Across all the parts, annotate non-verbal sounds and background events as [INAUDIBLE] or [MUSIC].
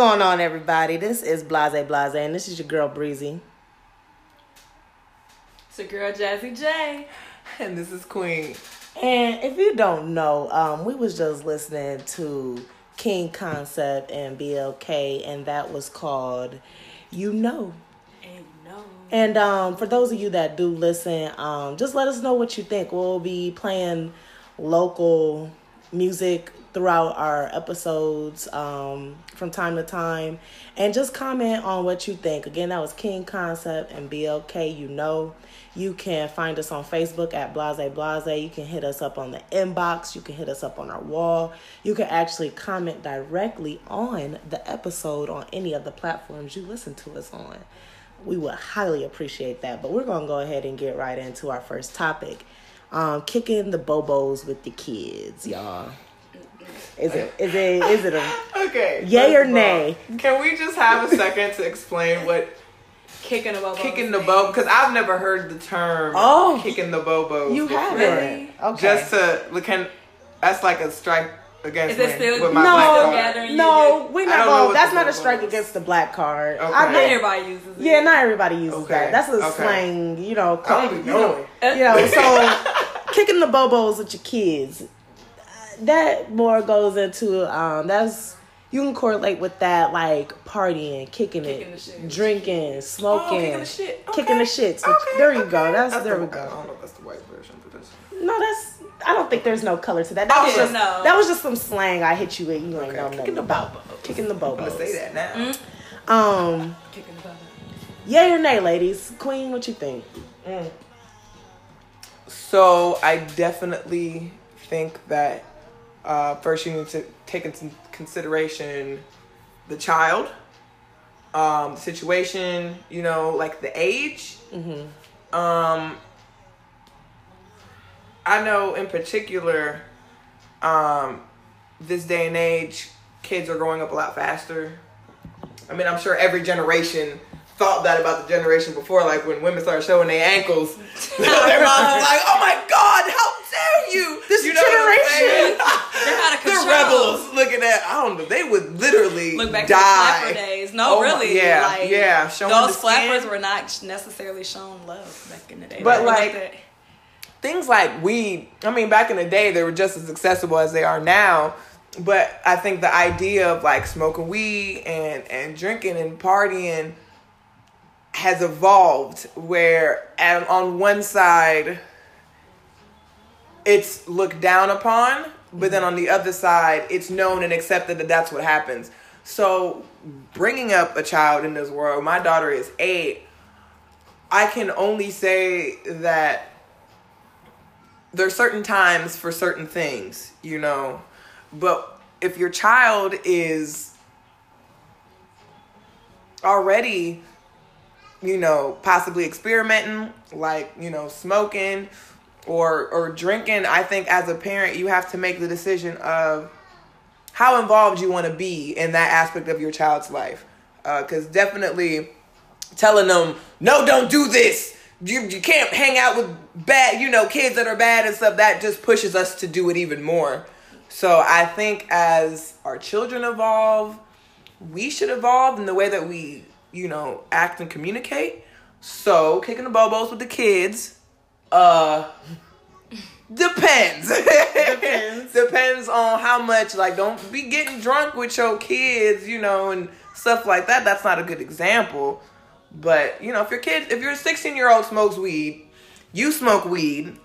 going on, everybody? This is Blase Blase, and this is your girl Breezy. It's your girl Jazzy J. And this is Queen. And if you don't know, um, we was just listening to King Concept and BLK, and that was called You Know. And no. And um, for those of you that do listen, um, just let us know what you think. We'll be playing local music throughout our episodes um, from time to time. And just comment on what you think. Again, that was King Concept and BLK, you know. You can find us on Facebook at Blase Blase. You can hit us up on the inbox. You can hit us up on our wall. You can actually comment directly on the episode on any of the platforms you listen to us on. We would highly appreciate that. But we're going to go ahead and get right into our first topic. Um, kicking the bobos with the kids, y'all. Is it is it [LAUGHS] is it a Okay. yay or all, nay? Can we just have a second to explain what Kicking the bubble. kicking the bobo? Because I've never heard the term Oh. kicking the bobos. You before. haven't? Okay. Just to look, can that's like a strike against Is it me still- with my no, black card. no, we're not don't going. That's the not a strike is. against the black card. Okay. I Not everybody uses it. yeah, not everybody uses Okay, that. That's a okay. slang, you know. I don't even know it. you know, so [LAUGHS] kicking the bobos with your kids, that more goes into um that's you can correlate with that like partying, kicking, Kicking it, the drinking, smoking, Oh, kicking the shit. kicking the Okay. So Okay, there you okay. go. That's, there the, we I go. don't know if that's the white version for this. No, that's I don't think there's no color to that. That was just no. that was just some slang I hit you with. You ain't know Okay, nothing kicking the about bobos. kicking the I'm gonna say that now. Um, Kicking the bubble. Yay or nay, ladies? Queen, what you think? So I definitely think that uh, first you need to take into consideration the child, um, the situation, you know, like the age. Um, I know in particular, um, this day and age, kids are growing up a lot faster. I mean, I'm sure every generation thought that about the generation before, like when women started showing their ankles, [LAUGHS] their mom was like, "Oh my God, how dare you!" This you know what I'm saying? [LAUGHS] They're out of control. the rebels looking at I don't know. They would literally Look back die. to the flapper days. No, Oh really. yeah, like, yeah, showing those flappers were not necessarily shown love back in the day. But, They like, things like weed, I mean, back in the day, they were just as accessible as they are now. But I think the idea of like smoking weed and, and drinking and partying has evolved where and on one side it's looked down upon, but then on the other side it's known and accepted that that's what happens. So bringing up a child in this world, my daughter is eight. I can only say that there's certain times for certain things, you know. But if your child is already, you know, possibly experimenting, like, you know, smoking or or drinking, I think as a parent you have to make the decision of how involved you want to be in that aspect of your child's life. Uh, because definitely telling them, no, don't do this. You, you can't hang out with bad, you know, kids that are bad and stuff. That just pushes us to do it even more. So I think as our children evolve, we should evolve in the way that we, you know, act and communicate. So kicking the bobos with the kids, uh, depends. Depends. [LAUGHS] depends on how much. Like, don't be getting drunk with your kids, you know, and stuff like that. That's not a good example. But you know, if your kid, if your 16 year old smokes weed, you smoke weed.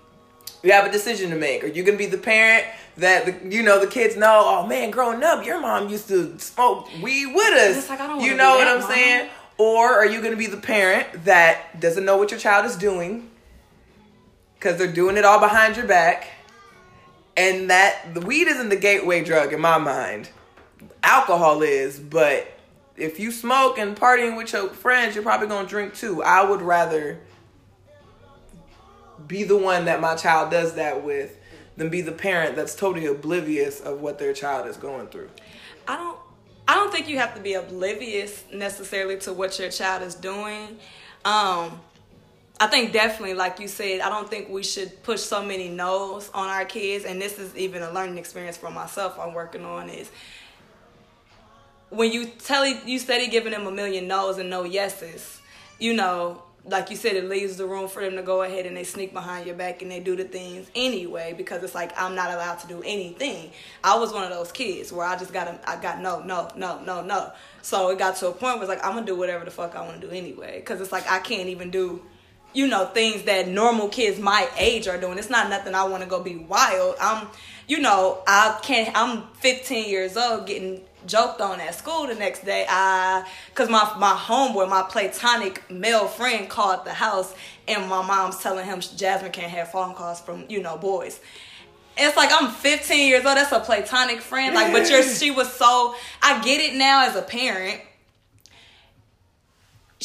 You have a decision to make. Are you gonna be the parent that the, you know the kids know? Oh man, growing up, your mom used to smoke weed with us. Like, I don't you know what that I'm mom. saying? Or are you gonna be the parent that doesn't know what your child is doing because they're doing it all behind your back, and that the weed isn't the gateway drug in my mind. Alcohol is, but if you smoke and partying with your friends, you're probably gonna drink too. I would rather be the one that my child does that with than be the parent that's totally oblivious of what their child is going through. I don't I don't think you have to be oblivious necessarily to what your child is doing. Um I think definitely, like you said, I don't think we should push so many no's on our kids, and this is even a learning experience for myself. I'm working on is when you tell you steady giving them a million no's and no yeses, you know, like you said, it leaves the room for them to go ahead and they sneak behind your back and they do the things anyway because it's like I'm not allowed to do anything. I was one of those kids where I just got a, I got no, no, no, no, no. So it got to a point where it's like I'm gonna do whatever the fuck I want to do anyway because it's like I can't even do. You know things that normal kids my age are doing. It's not nothing I want to go be wild. I'm, you know, I can't. I'm 15 years old, getting joked on at school the next day. I, cause my my homeboy, my platonic male friend, called the house, and my mom's telling him Jasmine can't have phone calls from you know boys. It's like I'm 15 years old. That's a platonic friend. Like, but you're she was so. I get it now as a parent.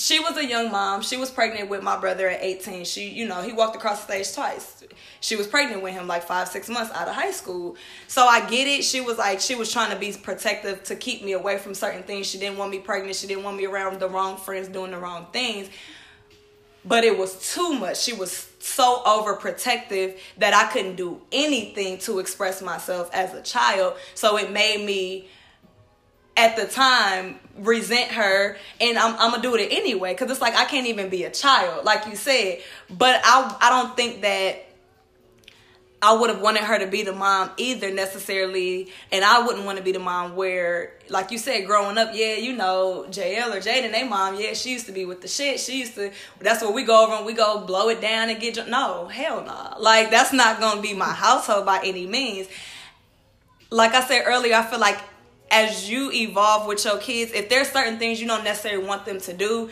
She was a young mom. She was pregnant with my brother at 18. She, you know, he walked across the stage twice. She was pregnant with him like five, six months out of high school. So I get it. She was like, she was trying to be protective to keep me away from certain things. She didn't want me pregnant. She didn't want me around the wrong friends doing the wrong things. But it was too much. She was so overprotective that I couldn't do anything to express myself as a child. So it made me at the time resent her and I'm, I'm gonna do it anyway because it's like I can't even be a child like you said. But I I don't think that I would have wanted her to be the mom either necessarily and I wouldn't want to be the mom where like you said growing up yeah you know JL or Jaden they mom yeah she used to be with the shit she used to that's where we go over and we go blow it down and get no hell no like that's not gonna be my household by any means. Like I said earlier, I feel like as you evolve with your kids, if there's certain things you don't necessarily want them to do,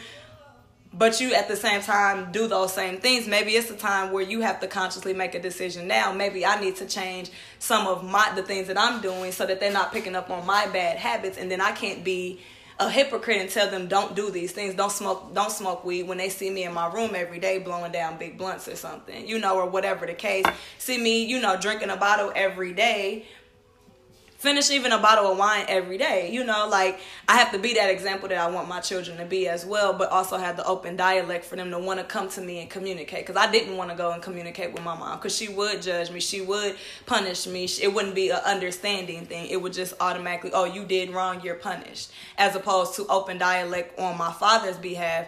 but you at the same time do those same things maybe it's a time where you have to consciously make a decision now. Maybe i need to change some of my the things that i'm doing so that they're not picking up on my bad habits. And then i can't be a hypocrite and tell them don't do these things. Don't smoke don't smoke weed when they see me in my room every day blowing down big blunts or something you know or whatever the case. See me you know drinking a bottle every day finish even a bottle of wine every day. You know, like I have to be that example that I want my children to be as well, but also have the open dialect for them to want to come to me and communicate. Because I didn't want to go and communicate with my mom because she would judge me, she would punish me. It wouldn't be an understanding thing. It would just automatically, oh, you did wrong, you're punished. As opposed to open dialect on my father's behalf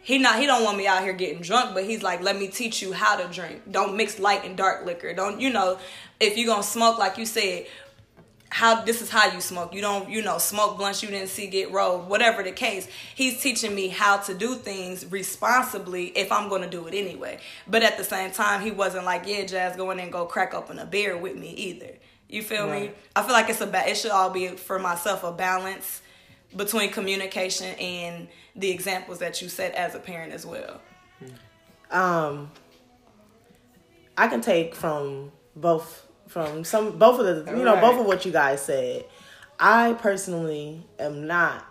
he not he don't want me out here getting drunk, but he's like, let me teach you how to drink. Don't mix light and dark liquor. Don't you know if you're gonna smoke like you said, how this is how you smoke. You don't, you know, smoke blunts you didn't see get rolled, whatever the case. He's teaching me how to do things responsibly if I'm to do it anyway. But at the same time, he wasn't like, yeah, Jazz, go in and go crack open a beer with me either. You feel right. me? I feel like it's a ba- it should all be for myself a balance between communication and the examples that you set as a parent as well. Um, I can take from both from some both of the you know right. both of what you guys said. I personally am not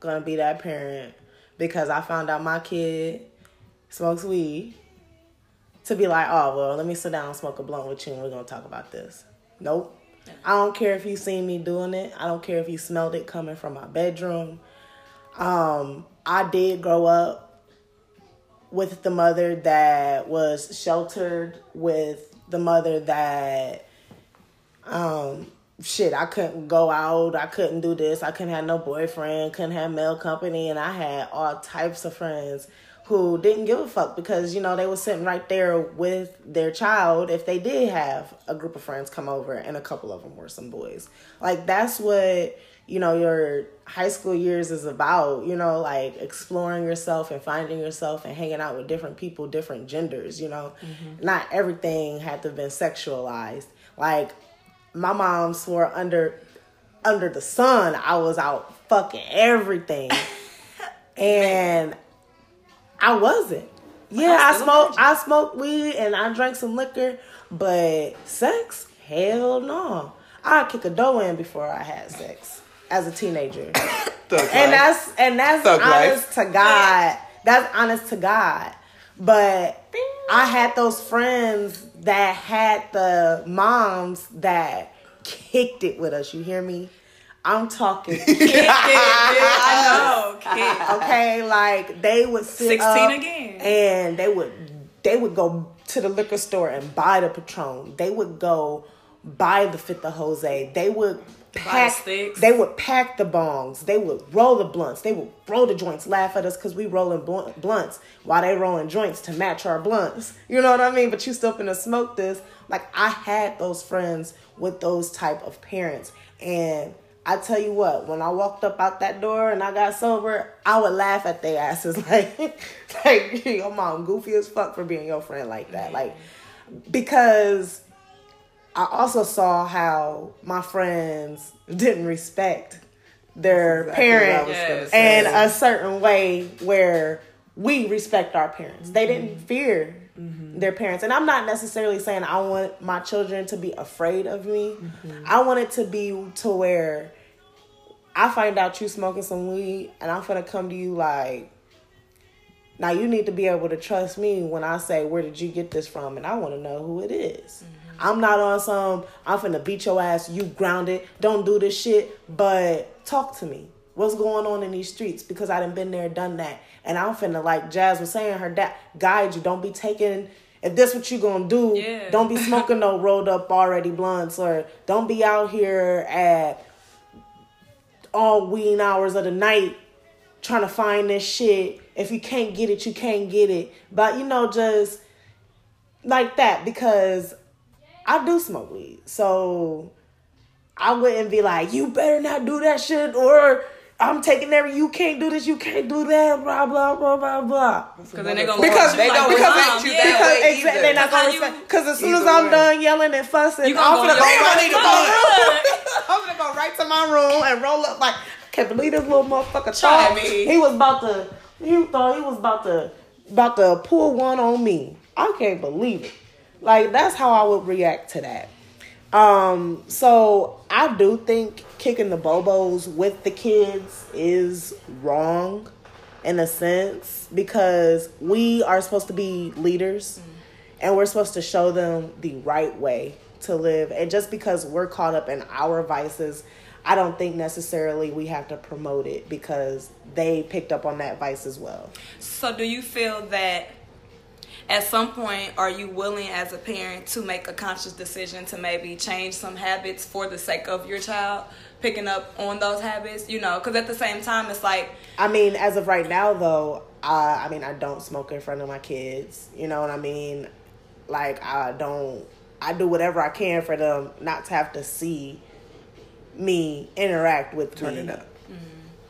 gonna be that parent because I found out my kid smokes weed to be like, oh well, let me sit down and smoke a blunt with you and we're gonna talk about this. Nope. I don't care if you seen me doing it. I don't care if you smelled it coming from my bedroom. Um, I did grow up with the mother that was sheltered with the mother that um shit, I couldn't go out, I couldn't do this, I couldn't have no boyfriend, couldn't have male company, and I had all types of friends who didn't give a fuck because you know they were sitting right there with their child if they did have a group of friends come over and a couple of them were some boys. Like that's what you know your high school years is about you know like exploring yourself and finding yourself and hanging out with different people different genders you know? Mm-hmm. not everything had to have been sexualized. Like my mom swore under under the sun i was out fucking everything. [LAUGHS] And i wasn't. Yeah i smoked i smoked weed and i drank some liquor but sex? Hell no. I'd kick a dough in before i had sex as a teenager. [COUGHS] and that's and that's Thug honest life. to God. That's honest to God. But I had those friends that had the moms that kicked it with us. You hear me? I'm talking. [LAUGHS] kicked it, I know. Okay, like they would sit 16 again. And they would they would go to the liquor store and buy the Patron. They would go buy the Fifth of Jose. They would pack they would pack the bongs. They would roll the blunts. They would roll the joints. Laugh at us because we rolling blunts while they rolling joints to match our blunts. You know what i mean? But you still gonna smoke this. Like i had those friends with those type of parents. And I tell you what, when I walked up out that door and I got sober, I would laugh at their asses. [LAUGHS] Like, like [LAUGHS] your mom goofy as fuck for being your friend like that. Like, because I also saw how my friends didn't respect their exactly parent yes. in a certain way where we respect our parents. They didn't mm-hmm. fear mm-hmm. their parents. And I'm not necessarily saying I want my children to be afraid of me. Mm-hmm. I want it to be to where I find out you smoking some weed and I'm gonna come to you like now you need to be able to trust me when I say where did you get this from and I want to know who it is. I'm not on some, I'm finna beat your ass, you grounded, don't do this shit, but talk to me. What's going on in these streets? Because I done been there, done that. And I'm finna, like Jazz was saying, her dad guide you. Don't be taking, if this what you gonna do, yeah. don't be smoking no [LAUGHS] rolled up already blunts or don't be out here at all ween hours of the night trying to find this shit. If you can't get it, you can't get it. But you know, just like that because I do smoke weed. So I wouldn't be like, you better not do that shit or I'm taking every you can't do this, you can't do that, blah blah blah blah blah. Because then they're gonna because they don't respect you that because way exactly, they're not gonna respect. Because as soon as I'm done yelling and fussing, I'm gonna go, right to my I'm gonna go right to my room and roll up like I can't believe this little motherfucker Try me. He was about to He thought he was about to about to pull one on me. I can't believe it. Like that's how I would react to that. Um, so I do think kicking the bobos with the kids is wrong in a sense because we are supposed to be leaders and we're supposed to show them the right way to live. And just because we're caught up in our vices, I don't think necessarily we have to promote it because they picked up on that vice as well. So, do you feel that at some point are you willing as a parent to make a conscious decision to maybe change some habits for the sake of your child picking up on those habits you know because at the same time it's like I mean, as of right now, though, uh, I mean, I don't smoke in front of my kids. You know what I mean? Like, I don't. I do whatever I can for them not to have to see me interact with Turn me. it up.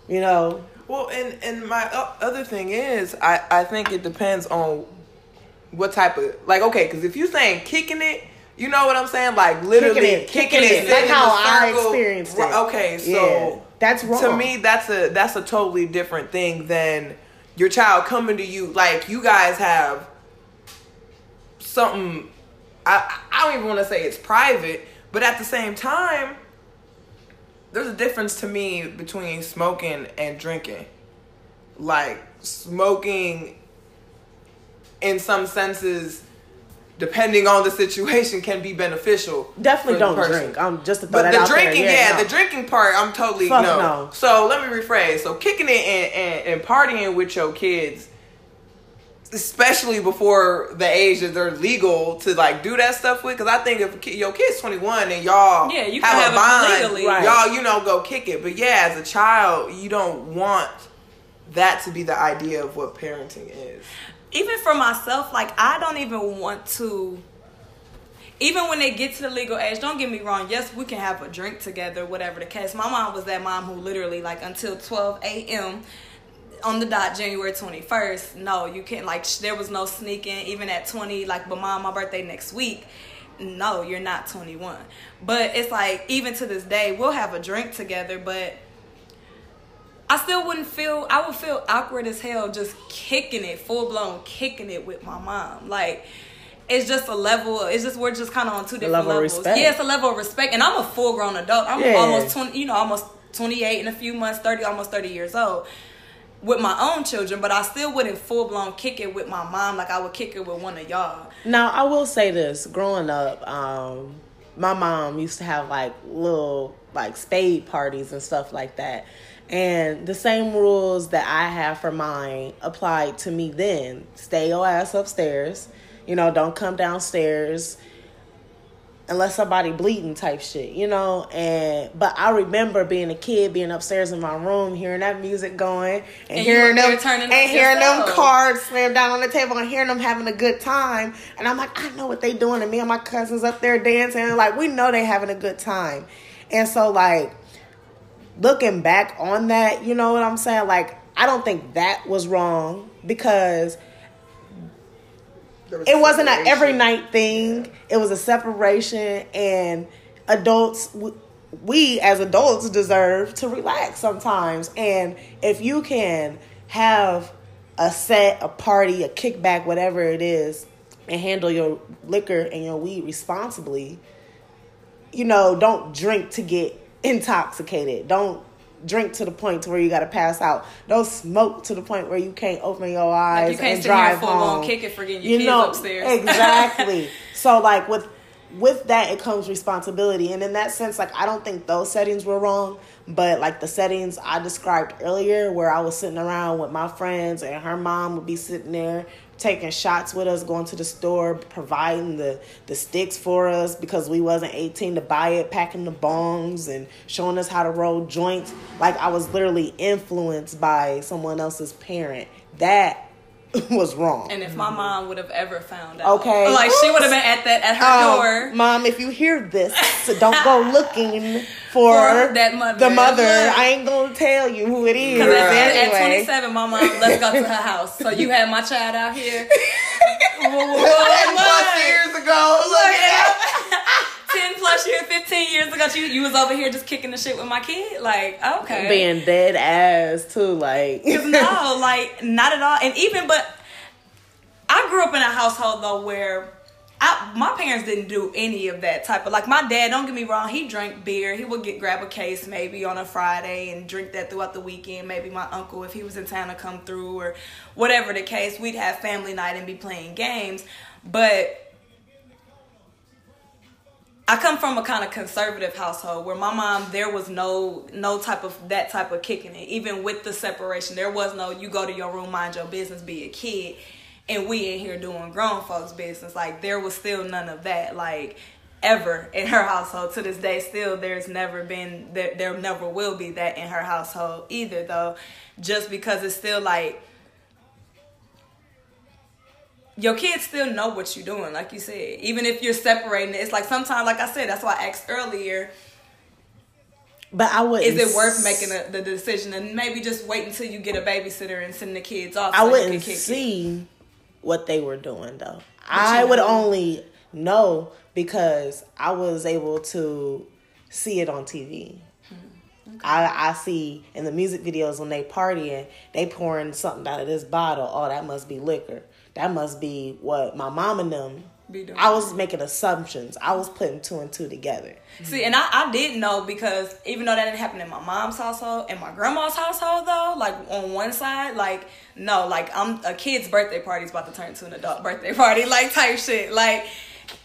You know, Well, and and my other thing is, I I think it depends on what type of like okay, because if you're saying kicking it, you know what I'm saying, like literally Kicking it, kicking, kicking it, it, in how I experienced it. Okay, so Yeah, that's To me, that's a that's a totally different thing than your child coming to you like you guys have something. I I don't even want to say it's private, but at the same time, there's a difference to me between smoking and drinking. Like smoking, in some senses, depending on the situation, can be beneficial. definitely don't person. drink. I'm just to throw But the out there. drinking, yeah, no. the drinking part, I'm totally Fuck no. no. So let me rephrase. So kicking it and, and, and partying with your kids, especially before the age that they're legal to like do that stuff with, because I think if a kid, your kid's 21 and y'all Yeah, you have can a bond, legally. Right. y'all you know go kick it. But yeah, as a child, you don't want that to be the idea of what parenting is. Even for myself, like I don't even want to. Even when they get to the legal age, don't get me wrong. Yes, we can have a drink together, whatever the case. My mom was that mom who literally, like, until 12 a.m. on the dot, January 21st. No, you can't. Like, there was no sneaking. Even at 20, like, but mom, my birthday next week. No, you're not 21. But it's like, even to this day, we'll have a drink together, but I still wouldn't feel I would feel awkward as hell just kicking it, full blown kicking it with my mom. Like it's just a level it's just we're just kinda on two different level levels. respect. Yeah, it's a level of respect. And I'm a full grown adult. I'm Yeah. almost twenty you know, almost twenty eight in a few months, thirty, almost thirty years old. With my own children, but I still wouldn't full blown kick it with my mom like I would kick it with one of y'all. Now I will say this: growing up, um, my mom used to have like little like spade parties and stuff like that, and the same rules that I have for mine applied to me then. Stay your ass upstairs. You know, don't come downstairs unless somebody bleeding type shit, you know. And but I remember being a kid, being upstairs in my room, hearing that music going, and, And hearing them turning and hearing them cards slam down on the table, and hearing them having a good time. And I'm like, I know what they doing, and me and my cousins up there dancing, like we know they having a good time. And so like looking back on that, you know what I'm saying? Like I don't think that was wrong because it wasn't an every night thing. It was a separation, and adults, we as adults deserve to relax sometimes. And if you can have a set, a party, a kickback, whatever it is, and handle your liquor and your weed responsibly, you know, don't drink to get intoxicated. Don't drink to the point to where you got to pass out. Don't smoke to the point where you can't open your eyes you can't and sit here drive blown home. kick it for getting your kids upstairs. [LAUGHS] exactly. so like with with that it comes responsibility, and in that sense, like I don't think those settings were wrong, but like the settings I described earlier, where I was sitting around with my friends and her mom would be sitting there taking shots with us, going to the store, providing the the sticks for us because we wasn't 18 to buy it, packing the bongs and showing us how to roll joints. Like I was literally influenced by someone else's parent. That [LAUGHS] was wrong. And if my mom would have ever found out, Okay. like she would have been at that at her Um, door. Mom, if you hear this, so [LAUGHS] don't go looking for, For that mother. The mother. Look. I ain't gonna tell you who it is. Because at, at, at 27, my mom, let's go to her house. So you had my child out here. [LAUGHS] Ten plus years ago, look at that. 10 plus years, 15 15 years ago, you you was over here just kicking the shit with my kid. Like, okay, Being dead ass too, like [LAUGHS] no, [LAUGHS] like not at all. And even but I grew up in a household though where I, my parents didn't do any of that type of like my dad. Don't get me wrong, he drank beer. He would get grab a case maybe on a Friday and drink that throughout the weekend. Maybe my uncle, if he was in town, to come through or whatever the case, we'd have family night and be playing games. But I come from a kind of conservative household where my mom there was no no type of that type of kicking it. Even with the separation, there was no you go to your room, mind your business, be a kid, and we in here doing grown folks business. Like there was still none of that. Like ever in her household to this day still there's never been there, there never will be that in her household either though just because it's still like your kids still know what you're doing, like you said. Even if you're separating it, it's like sometimes, like I said, that's why I asked earlier. But I would. Is it worth making a, the decision and maybe just wait until you get a babysitter and send the kids off? I so you wouldn't kick it? see what they were doing though. I would only know because I was able to see it on TV. Hmm, I, I see in the music videos when they partying, they pouring something out of this bottle. Oh, that must be liquor. That must be what my mom and them. Be doing. I was making assumptions. I was putting two and two together. See, and I, I didn't know because even though that didn't happen in my mom's household and my grandma's household though, like on one side, like no, like I'm a kid's birthday party's about to turn to an adult birthday party, [LAUGHS] like type shit. Like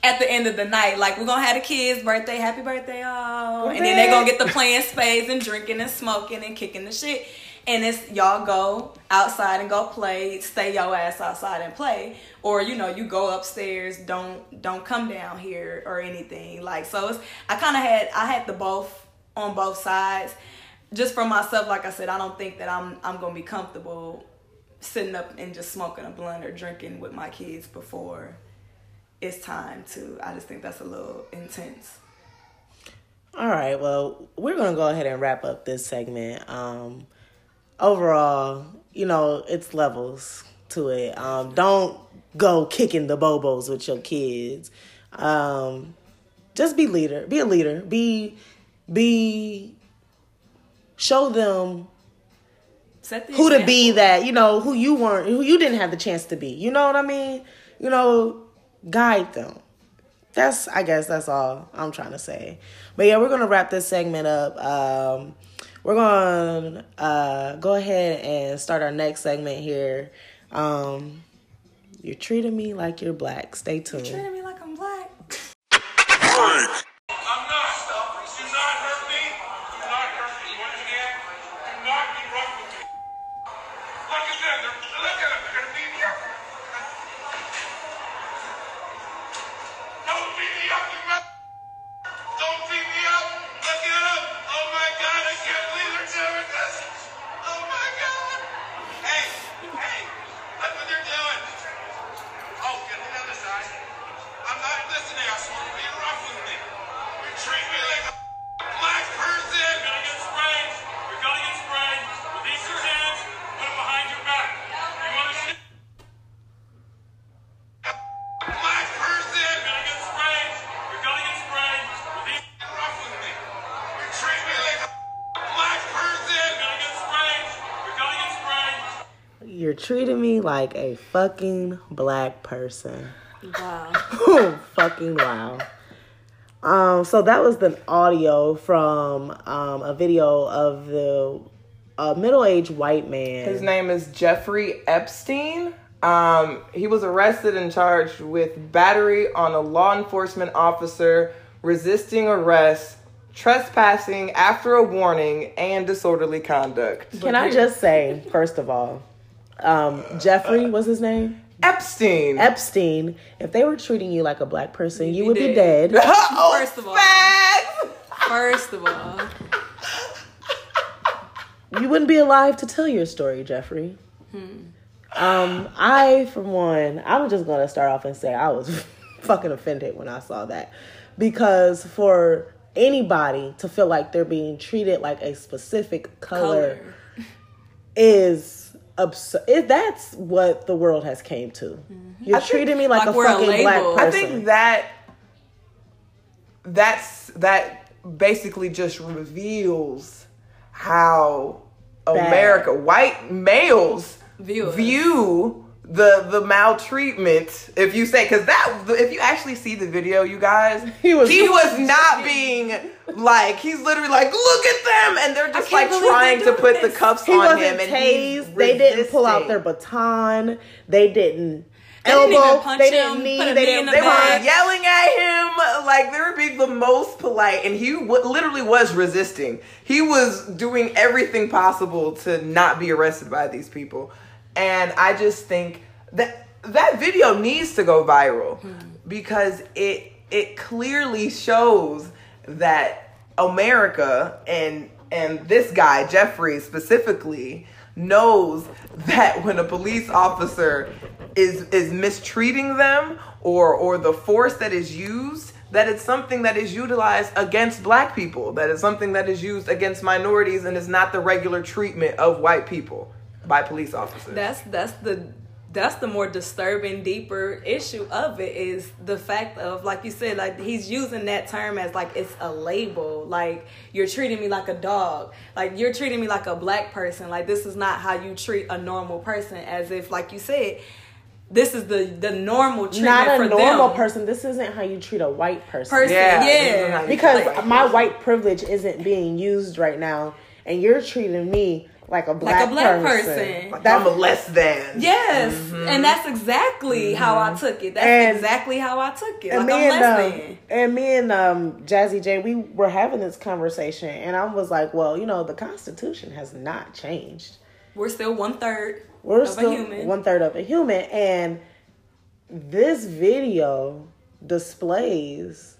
at the end of the night, like we're gonna have the kids' birthday, happy birthday, oh, and then they're gonna get the [LAUGHS] playing spades and drinking and smoking and kicking the shit. And it's y'all go outside and go play, stay your ass outside and play, or you know you go upstairs, don't don't come down here or anything like so. It's I kind of had I had the both on both sides. Just for myself, like I said, I don't think that I'm I'm gonna be comfortable sitting up and just smoking a blunt or drinking with my kids before it's time to. I just think that's a little intense. All right, well, we're gonna go ahead and wrap up this segment. Um, overall, you know, it's levels to it. Um, don't go kicking the bobos with your kids. Um, just be leader. Be a leader. Be be show them Set the who to be that you know who you weren't who you didn't have the chance to be you know what i mean you know guide them that's i guess that's all i'm trying to say but yeah we're gonna wrap this segment up um we're gonna uh go ahead and start our next segment here. Um you're treating me like you're black. Stay tuned. treating me like I'm black. Like a fucking black person Wow. [LAUGHS] Oh, fucking wow. Um, so that was the audio from um, a video of the a middle-aged white man. His name is Jeffrey Epstein. Um, he was arrested and charged with battery on a law enforcement officer, resisting arrest, trespassing after a warning, and disorderly conduct. Can I just say, first of all, um, Jeffrey was his name? Epstein. Epstein. If they were treating you like a black person, you would be dead. dead. [LAUGHS] oh, [LAUGHS] First of all. facts! First of all, you wouldn't be alive to tell your story, Jeffrey. Um, I, for one, I'm just gonna start off and say I was [LAUGHS] fucking offended when I saw that because for anybody to feel like they're being treated like a specific color, color. is absurd. If that's what the world has came to, mm-hmm. you're I think- treating me like, like a we're a fucking black person. I think that that's that basically just reveals how America white males View view the the maltreatment if you say because that if you actually see the video you guys [LAUGHS] He was- he was [LAUGHS] not being like he's literally like look at them and they're just like trying to put doing the cuffs He on wasn't him and he's. They didn't pull out their baton. They didn't They didn't elbow. punch they didn't knee. They knee in didn't the They were back. yelling at him like they were being the most polite, and he w- literally was resisting. He was doing everything possible to not be arrested by these people, and I just think that that video needs to go viral hmm. because it it clearly shows that America and and this guy Jeffrey specifically knows that when a police officer is is mistreating them or or the force that is used that it's something that is utilized against black people that is something that is used against minorities and is not the regular treatment of white people by police officers That's that's the that's the more disturbing, deeper issue of it is the fact of like you said, like he's using that term as like it's a label. Like you're treating me like a dog. Like you're treating me like a black person. Like this is not how you treat a normal person. As if, like you said, this is the the normal treatment Not for a normal them. person. This isn't how you treat a white person. Person, Yeah, yeah. because Like- my white privilege isn't being used right now, and you're treating me like a black, black person. person. like That's- i'm a less than Yes, Mm-hmm. and that's exactly how I took it. That's And- exactly how I took it. and Like me I'm and less um, than. and me and um, Jazzy J, we were having this conversation, and I was like, "Well, you know, the Constitution has not changed. We're still one third We're of still a human. one third of a human, and this video displays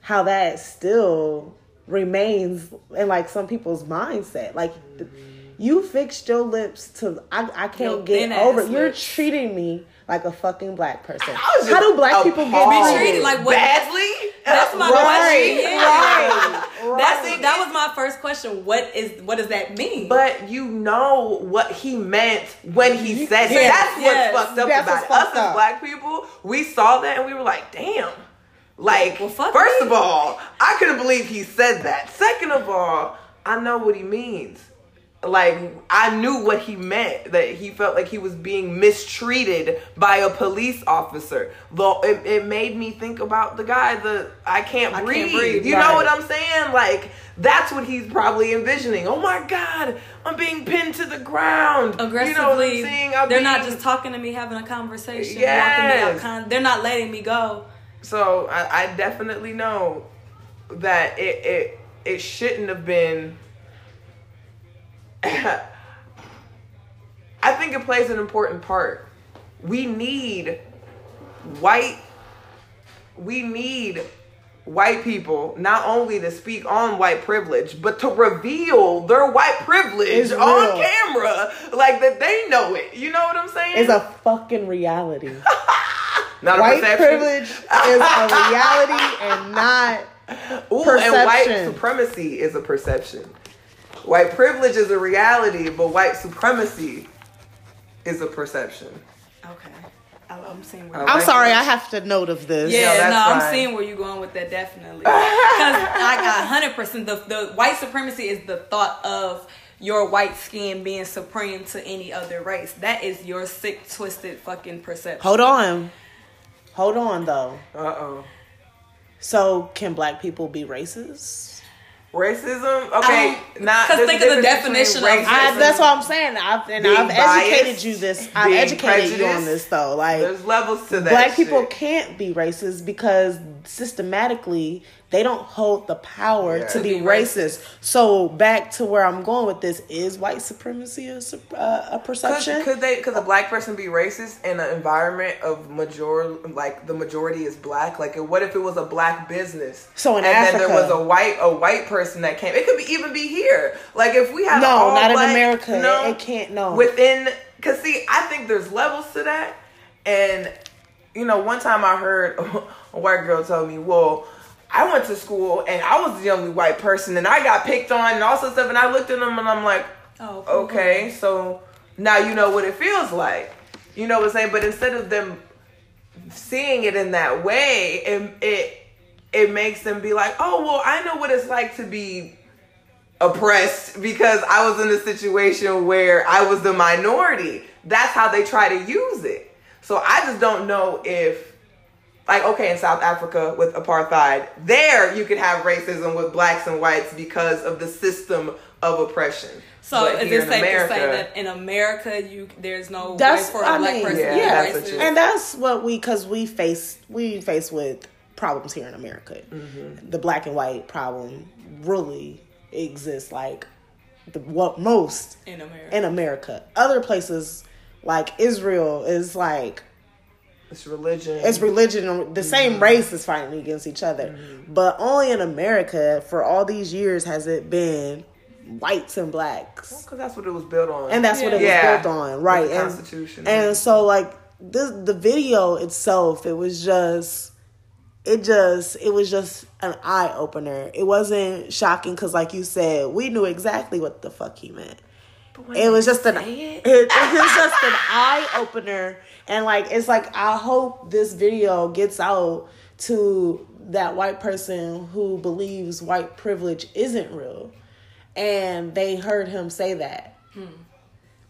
how that still remains in like some people's mindset. Like th- you fixed your lips to I, I can't Your get over. it. You're treating me like a fucking black person. I was How do black people get appalled. treated? treated like what- badly That's my Right, question. Yeah. right, That's right. that was my first question. What is what does that mean? But you know what he meant when he said it. That's yes. what's fucked up That's about it. Us fucked as black people, we saw that and we were like, damn. Like, Well, first me. of all, I couldn't believe he said that. Second of all, I know what he means. Like, I knew what he meant. That he felt like he was being mistreated by a police officer. Though it, it made me think about the guy, the I can't I can't breathe. breathe, You know what I'm saying? Like, that's what he's probably envisioning. Oh my God, I'm being pinned to the ground. aggressively, You know what I'm saying? I'm they're not just talking to me, having a conversation, Yes. Con- they're not letting me go. So I, I definitely know that it it it shouldn't have been. [LAUGHS] I think it plays an important part. We need white. We need white people not only to speak on white privilege, but to reveal their white privilege It's on real. camera, like that they know it. You know what I'm saying? It's a fucking reality. [LAUGHS] not a White perception. privilege is a reality and not Ooh, and white supremacy is a perception. White privilege is a reality, but white supremacy is a perception. Okay, I, I'm seeing where. I I'm sorry. I have to note of this. Yeah, that's no, I'm fine. seeing where you're going with that definitely. [LAUGHS] Because I got hundred percent the the white supremacy is the thought of your white skin being supreme to any other race. That is your sick, twisted fucking perception. Hold on. Hold on though. Uh oh. So can black people be racist? Racism? Okay, Um, not 'cause there's think of the definition of- racism. I, that's what I'm saying. I've and Being I've educated biased, you this. I've educated you on this though. Like There's levels to that. black people can't be racist because systematically they don't hold the power Yeah. to be be racist. So back to where I'm going with this: is white supremacy a, uh, a perception? Could, could they? Could a black person be racist in an environment of major, like the majority is black? Like, what if it was a black business? So in and Africa- then there was a white a white person that came. It could be, even be here. Like if we have No, all not in America. No, It- can't- no. within. Cause see, I think there's levels to that, and you know, one time I heard [LAUGHS] a white girl tell me, "Well." I went to school and I was the only white person and I got picked on and all sorts of stuff and I looked at them and I'm like, Oh, okay, so now you know what it feels like. You know what I'm saying? But instead of them seeing it in that way, it it, it makes them be like, oh well, I know what it's like to be oppressed because I was in a situation where I was the minority. That's how they try to use it. So I just don't know if like okay in South Africa with apartheid, there you could have racism with blacks and whites because of the system of oppression. So But is it safe America- to say that in America you there's no That's- way for a I black mean, person Yeah, to be that's what and that's what we because we face we face with problems here in america Mm-hmm. the black and white problem really exists like the what most in America. in america other places like israel is like it's religion. it's religion the same mm-hmm. race is fighting against each other mm-hmm. but only in america for all these years has it been whites and blacks because that's what it was built on. and that's what it was Yeah. built on, right? the and, Constitution. And so, like this, the video itself, it was just, it just, it was just an eye opener. It wasn't shocking because, like you said, we knew exactly what the fuck he meant. [LAUGHS] It was just an, it, it was just an eye opener, and like it's like I hope this video gets out to that white person who believes white privilege isn't real and they heard him say that.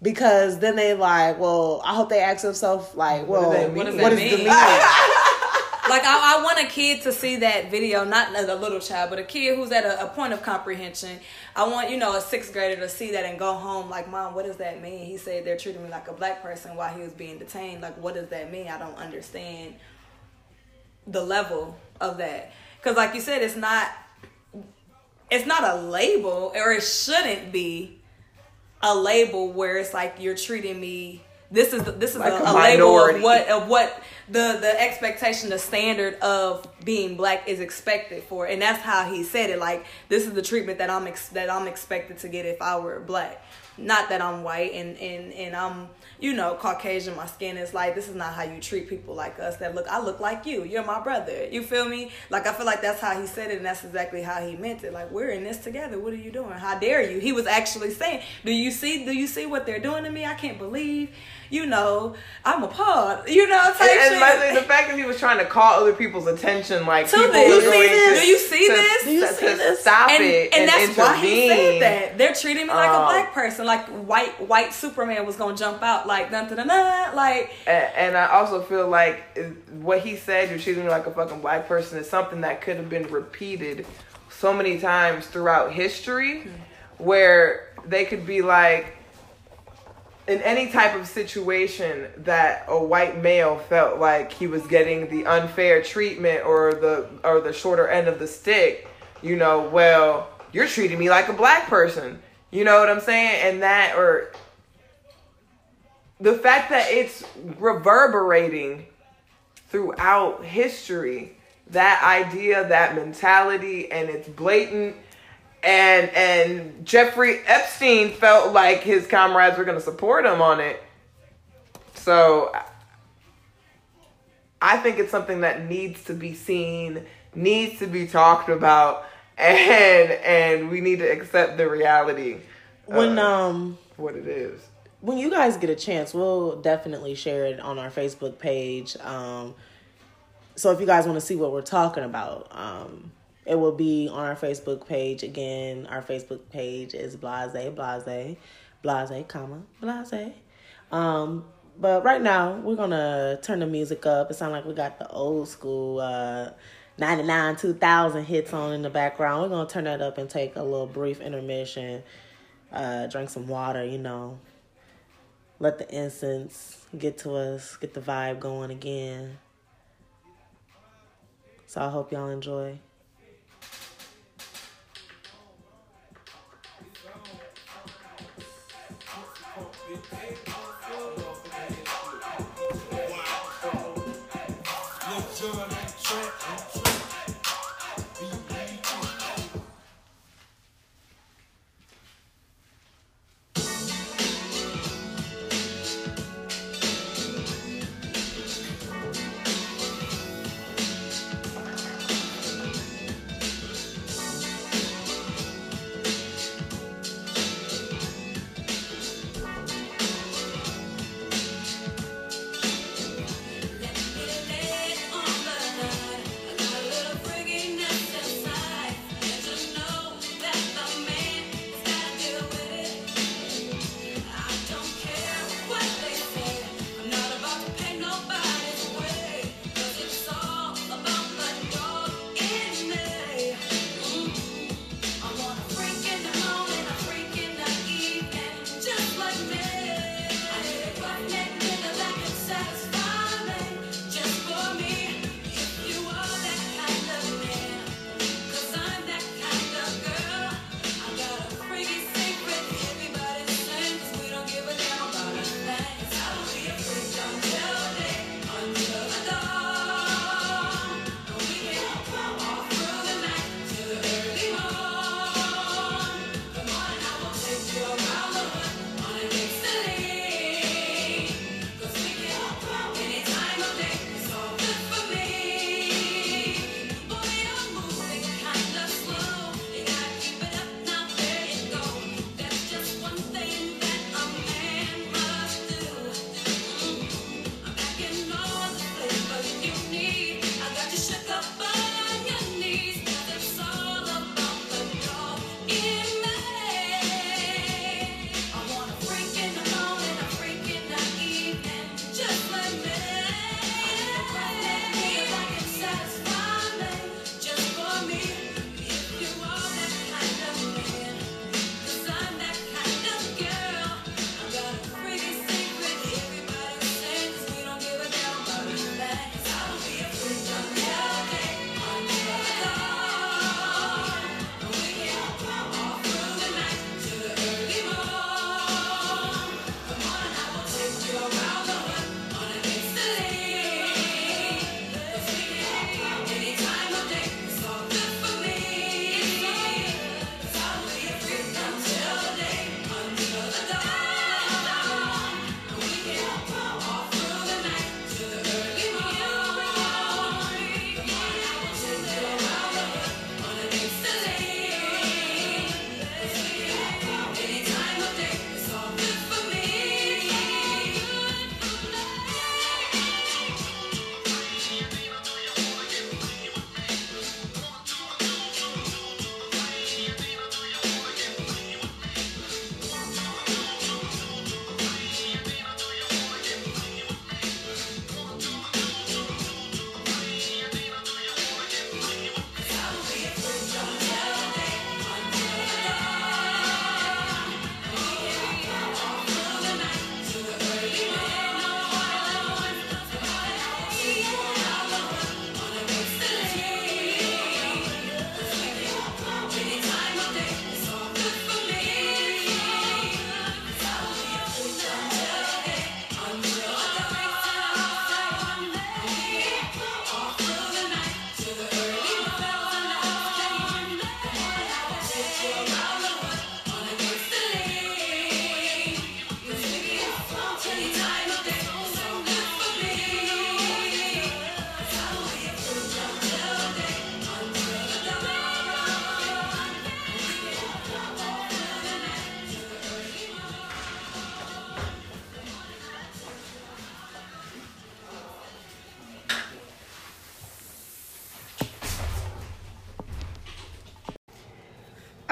Because then they like, well, I hope they ask themselves like, well, they what, mean? is What the does that meaning? [LAUGHS] like I, I want a kid to see that video, not as a little child, but a kid who's at a, a point of comprehension. I want you know a sixth grader to see that and go home like, mom, what does that mean? He said they're treating me like a black person while he was being detained. Like, what does that mean? I don't understand the level of that because, like you said, it's not it's not a label or it shouldn't be a label where it's like you're treating me this is this is Like a, a a label of what of what the the expectation the standard of being black is expected for. And that's how he said it. Like this is the treatment that I'm ex- that I'm expected to get if I were black not that I'm white and and and I'm you know Caucasian my skin is like this is not how you treat people like us that look I look like you. You're my brother. You feel me? Like I feel like that's how he said it and that's exactly how he meant it. Like we're in this together. What are you doing? How dare you? He was actually saying do you see do you see what they're doing to me? I can't believe you know I'm a appalled you know type and, and the, fact that he was trying to call other people's attention, like To people this. You see this? Do you see to- this? Do you to- see to this? stop and, it and and, that's why he said that they're treating me like a Um, black person like white white Superman was gonna jump out like dun dun dun, dun like And, and I also feel like uh, what he said, you're treating me like a fucking black person, is something that could have been repeated so many times throughout history, where they could be like, in any type of situation that a white male felt like he was getting the unfair treatment or the or the shorter end of the stick, you know, well, you're treating me like a black person. You know what I'm saying? And that or the fact that it's reverberating throughout history that idea that mentality and it's blatant and and Jeffrey Epstein felt like his comrades were going to support him on it so I think it's something that needs to be seen needs to be talked about and and we need to accept the reality When um what it is when you guys get a chance, we'll definitely share it on our Facebook page. Um, so if you guys want to see what we're talking about, um, it will be on our Facebook page. Again, our Facebook page is blase blase blase comma blase. Um, but right now we're gonna turn the music up. It sounds like we got the old school uh, 99 2000 hits on in the background. We're gonna turn that up and take a little brief intermission. Uh, drink some water, you know, let the incense get to us, get the vibe going again. So I hope y'all enjoy.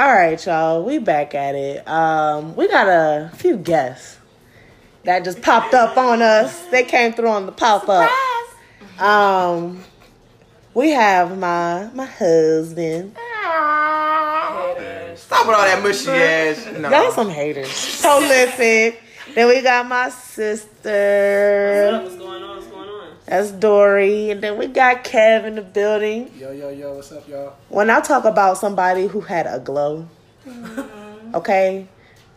All right, y'all. We back at it. Um, we got a few guests that just popped up on us. They came through on the pop up. Um, we have my my husband. Stop with all that mushy ass. No. Y'all some haters. So listen. Then we got my sister. What's going on? What's going on? That's Dory. And then we got Kev in the building. Yo, yo, yo, what's up, y'all? When I talk about somebody who had a glow, okay,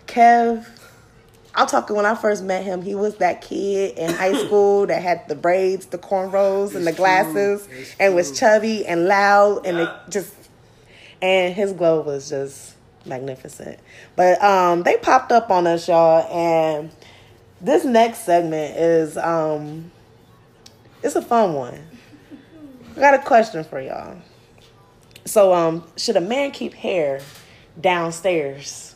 Kev, I'm talking when I first met him, he was that kid in high [LAUGHS] school that had the braids, the cornrows, and the glasses, and was chubby and loud, and it just, and his glow was just magnificent. But um, they popped up on us, y'all, and this next segment is um, it's a fun one. I got a question for y'all. So, um, should a man keep hair downstairs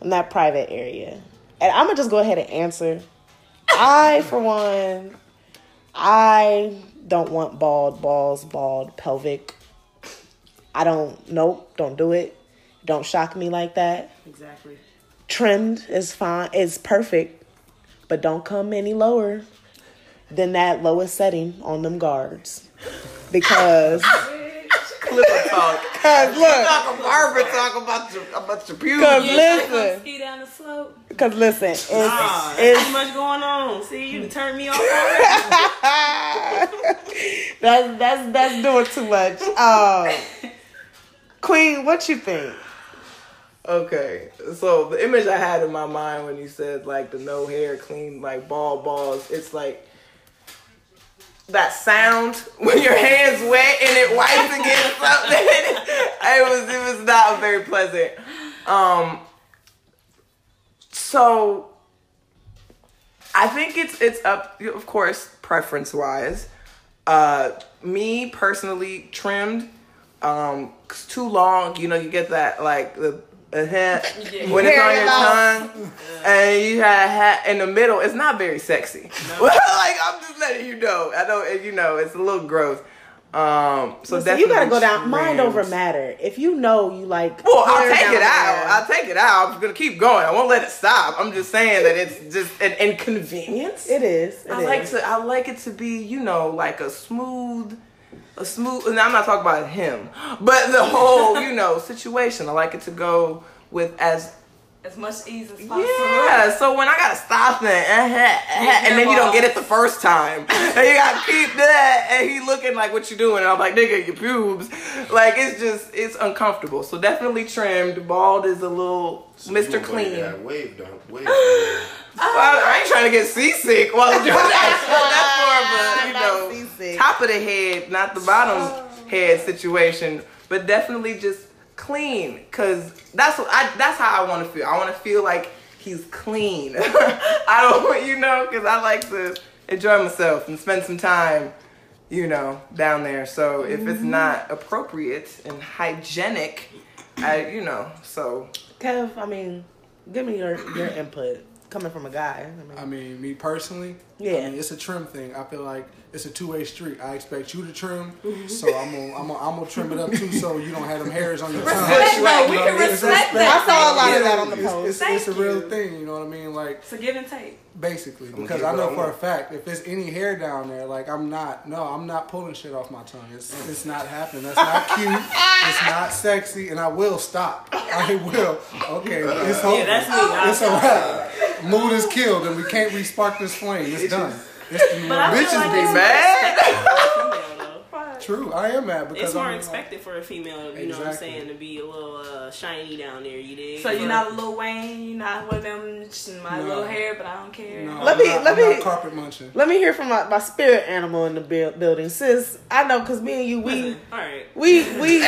in that private area? And I'm gonna just go ahead and answer. I, for one, I don't want bald balls, bald pelvic. I don't. Nope, don't do it. Don't shock me like that. Exactly. Trimmed is fine. Is perfect, but don't come any lower than that lowest setting on them guards because. Clipper talk. [LAUGHS] Cause look, Talk Barbara talk about your about your pubes. Cause listen, ski down the slope. cause listen, it's, Ah, there's too much going on. See, you turned me off already. [LAUGHS] that's that's that's doing too much. Um, Queen, what you think? Okay, so the image I had in my mind when you said like the no hair, clean, like ball balls, it's like that sound when your hands wet and it wipes against something. [LAUGHS] it was it was not very pleasant. Um, so I think it's it's up, of course, preference wise. Uh, me personally, trimmed. Um, too long, you know, you get that like the, the head [LAUGHS] when it's on your loss. tongue, and you have a hat in the middle. It's not very sexy. [LAUGHS] like I'm just letting you know. I know, you know, it's a little gross. Um, so Listen, you gotta go down definitely mind over matter. If you know you like, Well, I'll take it out. there- I'll take it out. I'm gonna keep going. I won't let it stop. I'm just saying that it's just an inconvenience. It is. It I is. like to. I like it to be, you know, like a smooth, a smooth. And I'm not talking about him, but the whole, [LAUGHS] you know, situation. I like it to go with as. As much ease as possible. Yeah, so when I gotta stop it, and uh-huh, uh-huh, then you don't get it the first time, and you gotta [LAUGHS] keep that, and he looking like what you doing, and I'm like, nigga, your pubes, like it's just, it's uncomfortable. So definitely trimmed. Bald is a little Mr. Clean. Wave don't wave. Well, I ain't trying to get seasick while I'm doing that. [LAUGHS] That's more of a, you know, seasick. top of the head, not the bottom oh. head situation. But definitely just clean, cause that's what I. That's how I want to feel. I want to feel like he's clean. [LAUGHS] I don't want you know, cause I like to enjoy myself and spend some time, you know, down there. So if it's mm-hmm. not appropriate and hygienic, I, you know, so Kev, I mean, give me your your input coming from a guy. I mean, I mean, me personally, Yeah. I mean, it's a trim thing. I feel like it's a two way street. I expect you to trim, Mm-hmm. so I'm gonna, I'm gonna, I'm gonna trim it up too, so you don't have them hairs on your tongue. Respect, no, we You know can what I respect respect. I saw a lot of that on the it's- post. It's, it's, Thank a real you. thing, you know what I mean? Like It's a give and take. basically, because I know I for a fact if there's any hair down there, like I'm not, no, I'm not pulling shit off my tongue. It's, it's not happening. That's not cute. it's not sexy, and I will stop. I [LAUGHS] will. Okay, it's over. Yeah, that's me. It's a wrap. Mood is killed, and we can't re-spark this flame. It's done. It's the But I feel bitches like be mad. more expected for a female, though. true. I am mad because It's more I'm, expected for a female, you know what I'm saying, to be a little uh, shiny down there, you dig? So you're not a Lil Wayne, you're not one of them, my No. little hair, but I don't care. No, Let I'm me- not, let I'm me- not carpet munching. let me hear from my, my spirit animal in the buil- building, sis. I know, cause me and you, we Listen, all right. we we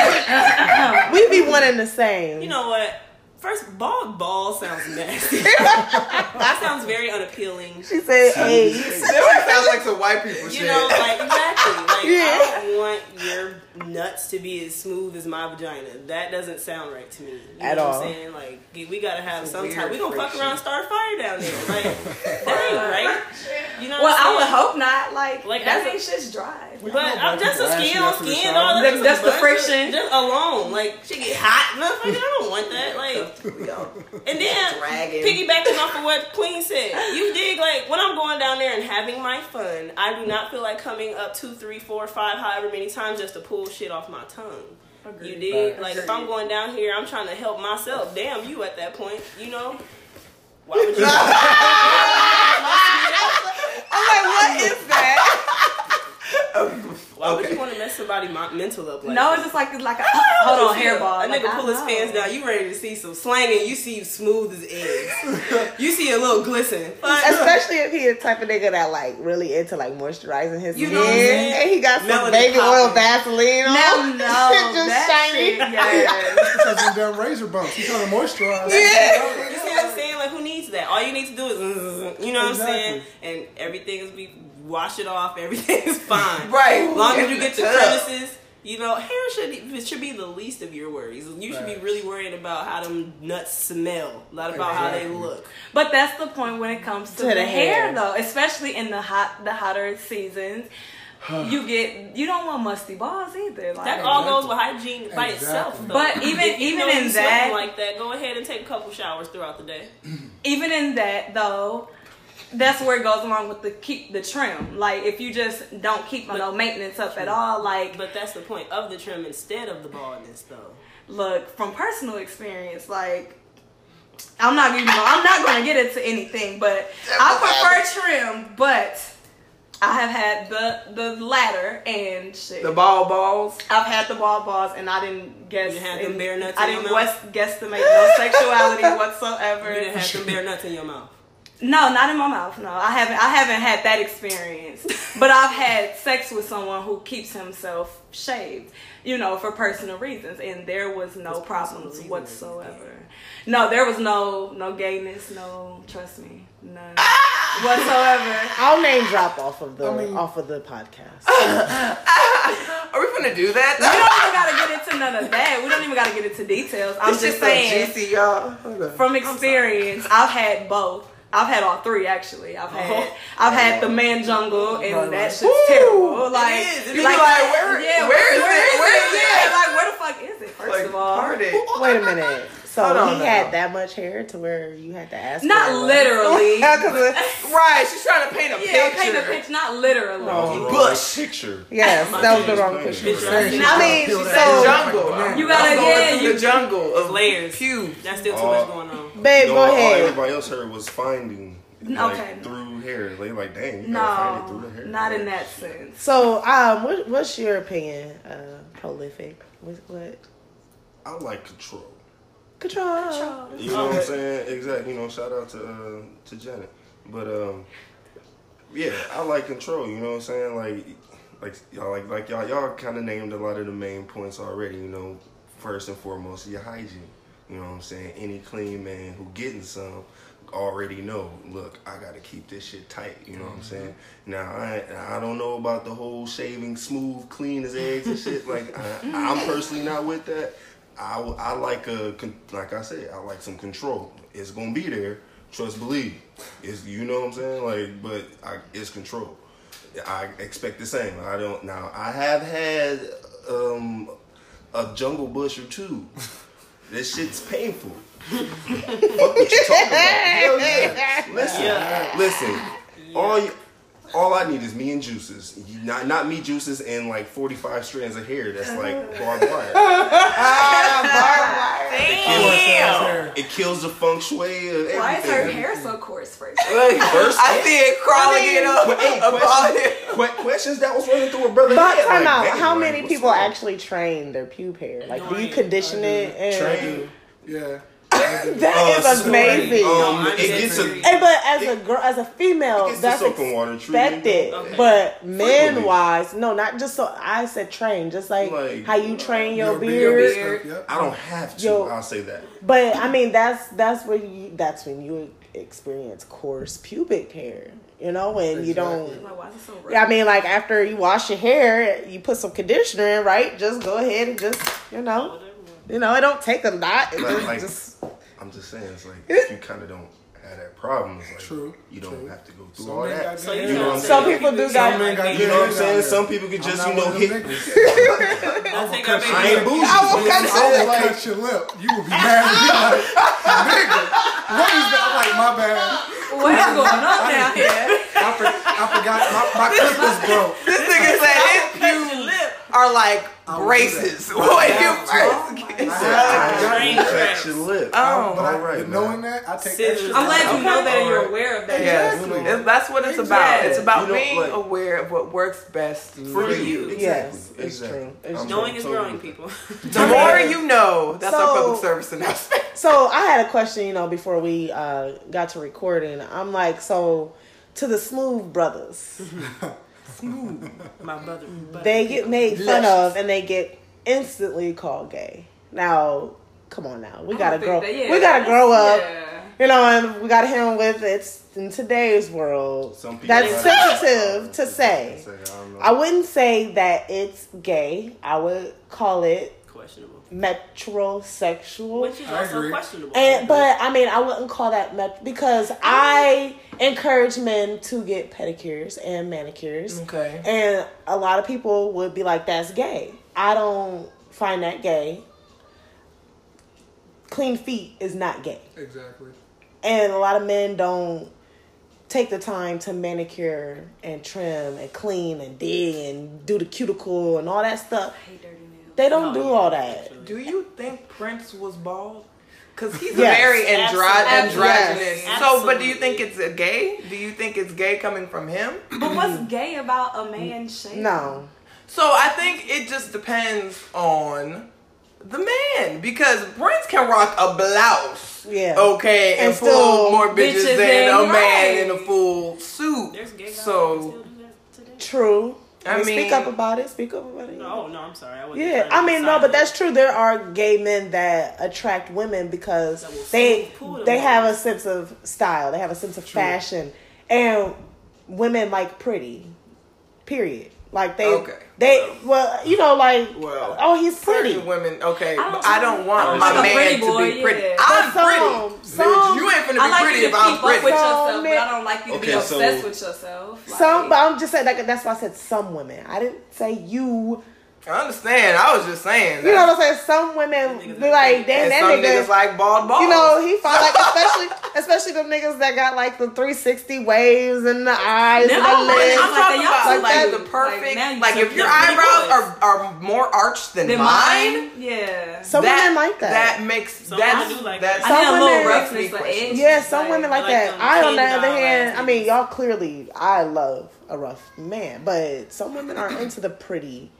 we be one and the same. You know what? First, bald ball sounds nasty. [LAUGHS] that sounds very unappealing. she said, "Hey, That sounds like some white people You shit. know, like exactly. Like [LAUGHS] Yeah. I don't want your nuts to be as smooth as my vagina. That doesn't sound right to me. You At know all. What I'm saying like we gotta have It's some weird type. We gonna fuck around, start a fire down there. Like [LAUGHS] that ain't right. You know. Well, what I I'm would hope not. Like, Like, that as a- shit's dry. But I'm just a People skin asking on after the skin, shower. all that. That's- that's the bunch of- friction. Just alone, like she get hot. Motherfucker, I don't want that. Like, [LAUGHS] and then Dragging. piggybacking off of what Queen said, you dig like when I'm going down there and having my fun. I do not feel like coming up two, three, four, five, however many times just to pull shit off my tongue. You dig? Like if I'm going down here, I'm trying to help myself. Damn you at that point, you know. [LAUGHS] Why would you? I'm like, what is that? Why would you want to mess somebody mental up like No, it's just like it's like a hold on hairball. A Like, nigga pull his know. pants down. You ready to see some slanging? You see smooth as eggs. [LAUGHS] you see a little glisten. Like, Especially if he the type of nigga that like really into like moisturizing his You skin, know what I'm and he got some Melody baby oil. Vaseline on, Now, [LAUGHS] no, just that shiny. shit, yeah. Because them damn razor bumps. He's trying to moisturize. You see what I'm saying? Like, who needs that? All you need to do is, you know what I'm saying? And everything is be wash it off. Everything is fine. [LAUGHS] Right. As long as you get to Tub. crevices. You know, hair should it should be the least of your worries. You should be really worried about how them nuts smell, not about how they look. But that's the point when it comes to, To the, the hair, hair. though, especially in the hot, the hotter seasons. [SIGHS] you get you don't want musty balls either. Like, That all goes with hygiene by itself. Though. But even- If you even know in you that- like that, go ahead and take a couple showers throughout the day. even in that though, that's where it goes along with the keep the trim. Like if you just don't keep no maintenance up at all, like But that's the point of the trim instead of the baldness, though. look from personal experience, like I'm not even I'm not gonna get into anything, but I prefer trim, but I have had the the latter and shit. The ball balls. I've had the ball balls and I didn't guess. You had them and bare nuts I in your didn't mouth? west, guesstimate no sexuality [LAUGHS] whatsoever. You didn't have some bare nuts in your mouth. No, not in my mouth. No, I haven't. I haven't had that experience. but I've had sex with someone who keeps himself shaved, you know, for personal reasons, and there was no There's problems reasons whatsoever. No, there was no no gayness. No, trust me, none Ah! whatsoever. I'll name drop off of the I mean- off of the podcast. [LAUGHS] Are we gonna do that? We don't even gotta get into none of that. We don't even gotta get into details. I'm It's just so saying. juicy, y'all. From experience, I've had both. I've had all three actually. I've oh. had I've had the man jungle and Right, that right. shit's Woo! terrible. Like, is. And you like, where- yeah, where is where it? Where is yeah, like where the fuck is it? First Like, of all, parted. [LAUGHS] Wait a minute. So Hold on he now. had that much hair to where you had to ask. not for literally. Yeah, [LAUGHS] 'cause of- [LAUGHS] right, she's trying to paint a yeah, picture. paint a picture, not literally. Oh. Bush. picture. Yes, that was the wrong Picture. picture. Picture. Saying she's I mean, so- jungle. banana. You gotta- I'm going yeah, you- the jungle of layers. pubes. That's still too much oh. going on. Babe, No, go all ahead. everybody else heard was finding. Like, Okay. Through hair. They like, dang, you gotta find it No, through the hair. not in that sense. So, um, what, what's your opinion? Uh, prolific. What? what? I like control. Control. You know what I'm saying? Exactly. You know, shout out to uh, to Janet. But um, yeah, I like control. You know what I'm saying? Like, like y'all like like y'all y'all kind of named a lot of the main points already. You know, first and foremost, your hygiene. You know what I'm saying? Any clean man who getting some already know. Look, I gotta keep this shit tight. You know what I'm saying? Now I I don't know about the whole shaving smooth, clean as eggs and shit. Like I, I'm [LAUGHS] personally not with that. I, I like a like I said I like some control. It's gonna be there. Trust believe. It's you know what I'm saying. Like, but I, it's control. I expect the same. I don't now. I have had um, a jungle bush or two. [LAUGHS] This shit's painful. what you talking about? Hell yeah. Listen, listen. All you, all I need is me and juices. Not not me juices and like 45 strands of hair. That's like [LAUGHS] barbed wire. [LAUGHS] Ah, Damn. It kills the feng shui of everything. Why is her hair so coarse first? [LAUGHS] First, I see it crawling in up, Hey, questions, it. que- questions that was running through a brother's But head. time like, out. How like, many people actually train their pube hair? Like, do you condition it? And train? Yeah. That Uh, [LAUGHS] is amazing. Um, No, it gets a, different. Hey, but as a girl, as a female, It gets the that's soap and water treatment. expected. Okay. But men wise, no, not just so. I said train, just like, Like, how you train your, Your beard. beard. Yep. I don't have to. Yo. I'll say that. But I mean, that's that's where you that's when you experience coarse pubic hair. you know, and you don't. Like, why is it so? Yeah, I mean, like after you wash your hair, you put some conditioner in, right? Just go ahead and just, you know, you know, it don't take a lot. It Like, just, like, just I'm just saying, it's like if you kind of don't have that problem, it's like True, you don't true. have to go through Some all men that. got So good you hair. know what I'm Some saying? people do Some got- men got You know what I'm saying? Some people could just, you know, hit. [LAUGHS] I think I I ain't bougie. I will cut I will like- cut your lip. You will be mad at me like, nigga, what is that? I'm like, my bad. What's going on down here? I, for, I forgot my, my clippers broke. This nigga said his pubes are like I will do braces. that. [LAUGHS] When you Oh, first my get God. Brain Cut cracks. your lip. Oh. But I, All right, but man. knowing that, I take Scissors. extra. I'm glad you know that and you're aware of that. Yes, Exactly. It's- that's what it's about. It's about You know, being like- aware of what works best for you. yes, it's Exactly. true. It's Knowing is totally growing, people. [LAUGHS] The more you know, that's our public service announcement. [LAUGHS] So I had a question, you know, before we uh, got to recording. I'm like, so to the Smooth Brothers, My brother. they get made fun of and they get instantly called gay. Now, come on, now we gotta oh, grow. that- yeah, we gotta grow up. Yeah. You know, and we gotta him with it's in today's world. Some That's sensitive to say. Say, I. I wouldn't say that it's gay. I would call it Questionable. Metrosexual. Which is also questionable. And but I mean, I wouldn't call that met because I encourage men to get pedicures and manicures. Okay. And a lot of people would be like, "That's gay." I don't find that gay. Clean feet is not gay, Exactly. and a lot of men don't take the time to manicure and trim and clean and dig and do the cuticle and all that stuff. hate dirty nails. They don't No, do all that. Do you think Prince was bald? Because he's Yes. very andro- Absolutely. androgynous. Yes. So, but do you think it's a gay? Do you think it's gay coming from him? But what's gay about a man shaving? No. So I think it just depends on the man because Prince can rock a blouse. Yeah. Okay, and, And pull still more bitches, bitches than a man right. in a full suit. There's gay guys So still do that today. True. I mean, speak up about it. Speak up about it. No, no, I'm sorry. I wasn't Yeah, I mean, no, but that's true. There are gay men that attract women because That they smooth they have a sense of style. They have a sense of fashion, and women like pretty. Period. Like they, Okay. they, well, you know, like, Well, oh, he's pretty. women. Okay, I don't I don't want I don't my man pretty to be pretty. yeah. I'm But pretty. some- you ain't finna be I like pretty you if to I'm keep up with yourself, but I don't like you to be Okay, so- obsessed with yourself. Like, Some, but I'm just saying, like, that's why I said some women. I didn't say you. I understand. I was just saying. You know what I'm saying? Some women niggas be are like, damn, and that some nigga. niggas like bald balls. You know, he fought like especially [LAUGHS] especially them niggas that got like the 360 waves in the eyes Them and the all lips. women I'm like talking about young like, like the perfect. Like, you Like, if your your eyebrows are, are more arched than Then mine, mine, yeah. Some that, women like that. That makes Some that's women do like that's I Some need a little women- roughness, Makes me an question. edge. yeah, some like- women like, like that. Um, I, on the other hand, I mean, y'all clearly, I love a rough man, but some women are into the pretty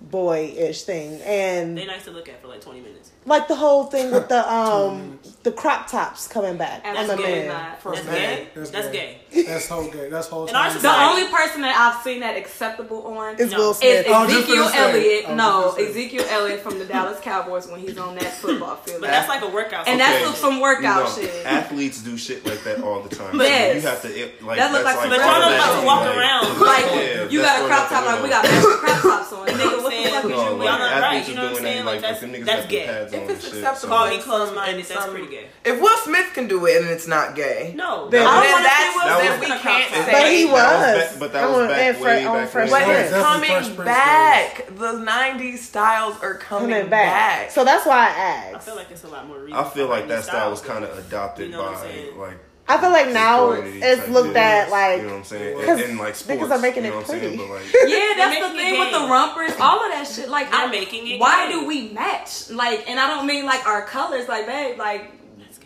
boy-ish thing, and They nice to look at for like 20 minutes. like the whole thing with the [LAUGHS] um the crop tops coming back on That's the gay, man. not. For That's gay. That's That's gay. gay. That's whole gay. That's whole. [LAUGHS] In our. The only person that I've seen that acceptable on It's No. Will is Smith. Oh, just Ezekiel for the sake. Elliott. Oh, no, just for the sake. Ezekiel Elliott from the Dallas Cowboys when he's on that football field. But that's like a workout. and situation. that's some You workout know, shit. athletes do shit like that all the time. Yes. You have to it, like That look that's like like some- But y'all don't automatic, like to walk like- around. [LAUGHS] Like Yeah, you got a crop top, like we got matching crop tops on. [LAUGHS] Nigga, what the fuck is you like, wearing? Y'all not right, athletes you are know what I'm doing saying? Like, like, that's- them niggas that's got the gay. If it's acceptable, so- Call me in close some- minded, in that's pretty gay. If Will Smith can do it and it's not gay, No. Then- I don't then wanna that's Will that Smith we can't say. But he That was was. back- but that was back and way on back Fresh when. But Yeah, it's Prince. definitely Fresh coming back. The '90s styles are coming, coming back. back. So that's why I I asked. feel like it's a lot more reason. I feel like that style was kind of adopted You know by like I feel like now it's type looked at like you know what I'm saying, because in, in like sports. niggas are making you it know what I'm saying? pretty. But like, [LAUGHS] Yeah, that's the making it thing with the rumpers, all of that shit. Like, They're I, making it why gay. do we match? Like, and I don't mean like our colors. Like, babe, like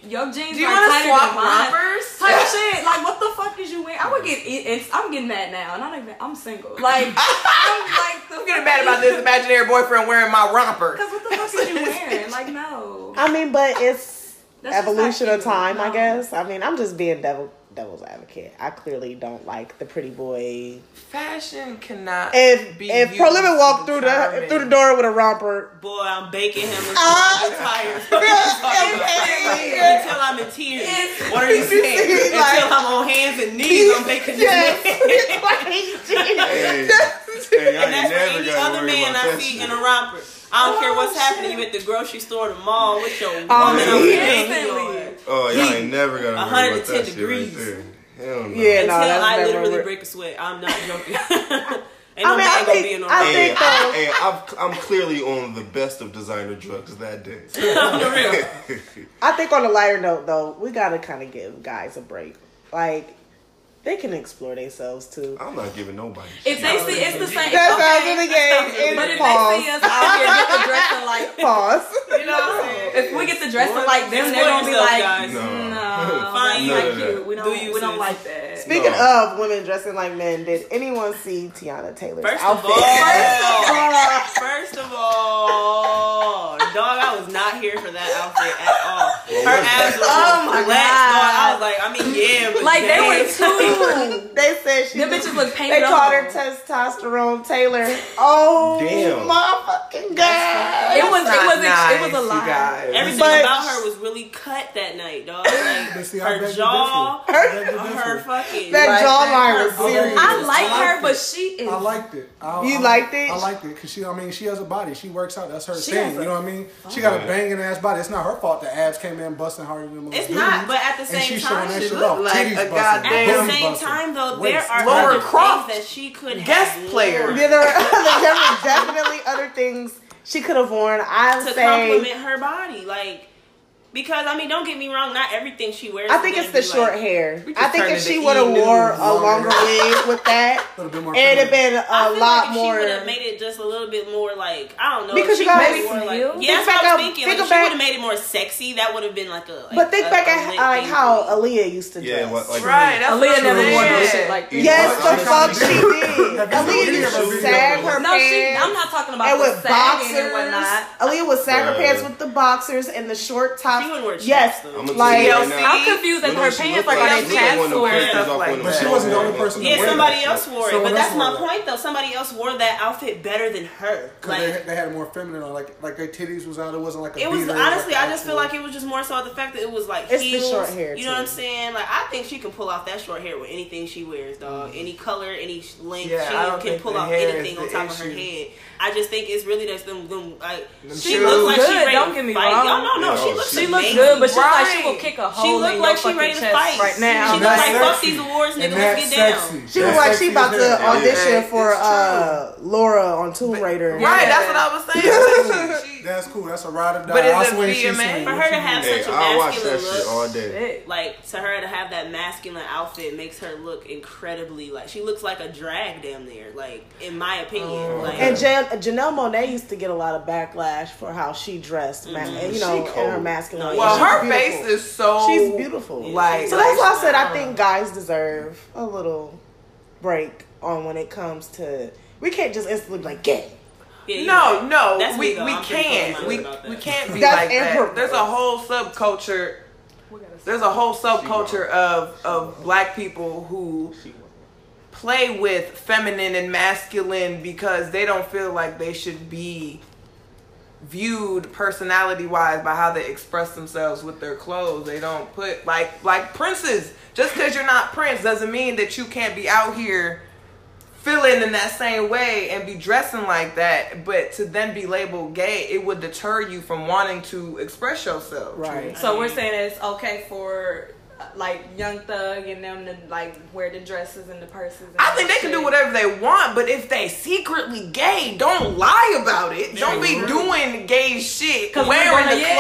your jeans Do you are want to tighter swap than mine. rompers? Type shit. Like, what the fuck is you wearing? I would get. it- It's, I'm getting mad now, and I don't even. I'm single. Like, [LAUGHS] I'm like the I'm getting mad about this imaginary boyfriend wearing my romper. Because what the fuck is you [LAUGHS] wearing? Like, no. I mean, but it's That's evolution of cute. time, I guess. I mean, I'm just being devil devil's advocate. I clearly don't like the pretty boy. Fashion cannot If be if used Pro Limit to walked through the through the door with a romper, Boy, I'm baking him [LAUGHS] [LAUGHS] until Ah. I'm tired. until I'm in tears. What are you [LAUGHS] saying? Like- until I'm on hands and knees, I'm baking this yes, man. Hey, hey, And that's never for any other man I see in a romper. I don't care what's Oh, happening. You at the grocery store, the mall with your woman Oh, on yeah. The Oh, y'all ain't never gonna worry about 110 that shit degrees. right there. Hell no. Yeah, no, Until that's I never literally work. break a sweat. I'm not [LAUGHS] joking. [LAUGHS] Ain't I no mean, man I gonna think- be in no I romper. Hey, think- I, hey, I've, I'm clearly on the best of designer drugs that day. [LAUGHS] On real. I think on a lighter note though, we gotta kind of give guys a break. Like they can explore themselves too. I'm not giving nobody. If they see, it's the same. That's okay, how I really gave But in if pause. they see us out here get the dressing like, [LAUGHS] Pause. you know, what I'm saying? if we get the dressing like them, they're gonna be like, guys. No. no, Fine, that's you. not None cute. We don't, Do you, we don't like that. Speaking No. of women dressing like men, did anyone see Teyana Taylor's First outfit? [LAUGHS] of all, first of all, dog, I was not here for that outfit at all. [LAUGHS] Her abs were Oh my flex, God. dog. I was like, I mean, yeah, but [LAUGHS] Like they were dang. too. [LAUGHS] they said she. Them was- bitches look painted They called her testosterone Taylor. Oh Damn. my fucking god! It was. It Not was. A, nice, it was a you lie. guys. Everything But- about her was really cut that night, dog. Like see, her jaw, differ. I beg to her fucking. That Like jawline was serious. I like her, but she is. I liked it. I, You I, liked it? I liked it because she. I mean, she has a body. She works out. That's her She thing. a- You know what I mean? She got a banging ass body. It's not her fault. The abs came in busting harder than most It's dudes. not, but at the same she's time, she shit look off. like Titties a goddamn- At the same busting, time, though, there are Laura other Croft, things that she could have guest have player. Yeah, there were, [LAUGHS] there were definitely other things she could have worn. I to say. compliment her body, like. Because I mean, don't get me wrong, not everything she wears. I think it's the short like, hair. I think if she would have wore a longer wig with that, [LAUGHS] Would've been more it'd have feminine. been a I feel lot like more. She would have made it just a little bit more like I don't know. Because she you gotta- maybe Maybe more like heels? yeah, that's Think what I back was up- thinking. think Like, if back- she would have made it more sexy. That would have been like a. Like but think a- back at like how for. Aaliyah used to dress. Yeah, what, like Right, that's what Aaliyah never wore no shit like this. Yes, the fuck she [LAUGHS] did. Have Aaliyah used to sag her No, she. pants. I'm not talking about and the with sagging boxers, and whatnot. Aaliyah would sag her pants with the boxers and the short tops. She wouldn't wear yes, though. I'm like right now. I'm confused that her pants look like like? on She they look like one of pants them or stuff like one of But she wasn't the only person Yeah, somebody else wore it, but that's my point though. Somebody else wore that outfit better than her. Cause they, Like they had it more feminine on, like like their titties was out. It wasn't like a it was honestly, I just feel like it was just more so the fact that it was like It's heels. short hair, You know what I'm saying? Like I think she can pull off that short hair with anything she wears, dog. Mm-hmm. Any color, any length, Yeah, she can pull off anything on the top of her head. I just think it's really just them. them like, Them she looks like Good, she ready don't to get me fight. wrong. Y'all know, no, Yeah, she looks. she She looks amazing. good, but she look like she Right. will kick a She hole look in like your she ready to chest fight right now. She And look that's like fuck these awards, nigga. Let's get sexy. down. She That's looked like she about to audition for uh, Laura on Tomb Raider. Right, that's what I was saying. [LAUGHS] She- she- That's cool. That's a ride or die. But is I it swing, she swing. For her to have? Hey, such a I'll watch masculine that shit all look, day. like to her to have that masculine outfit makes her look incredibly like she looks like a drag damn near. Like in my opinion, like And Jan- Janelle Monáe used to get a lot of backlash for how she dressed, Mm-hmm. you know, She in her masculine. well, She's her beautiful. face is so. She's beautiful. Like, so that's why I said I think guys deserve a little break on when it comes to. We can't just instantly be like gay. Yeah, No, right. no, That's we we can't. We we can't be That's like that. There's a whole subculture. There's a whole subculture of of black people who play with feminine and masculine because they don't feel like they should be viewed personality wise by how they express themselves with their clothes. They don't put like like princes. Just because you're not Prince doesn't mean that you can't be out here feeling in that same way and be dressing like that. But to then be labeled gay, it would deter you from wanting to express yourself. Right. So we're saying it's okay for uh, like Young Thug and them to like wear the dresses and the purses. And I think they all can do whatever they want, but if they secretly gay, don't lie about it. Don't be doing gay shit, wearing gonna- the yeah.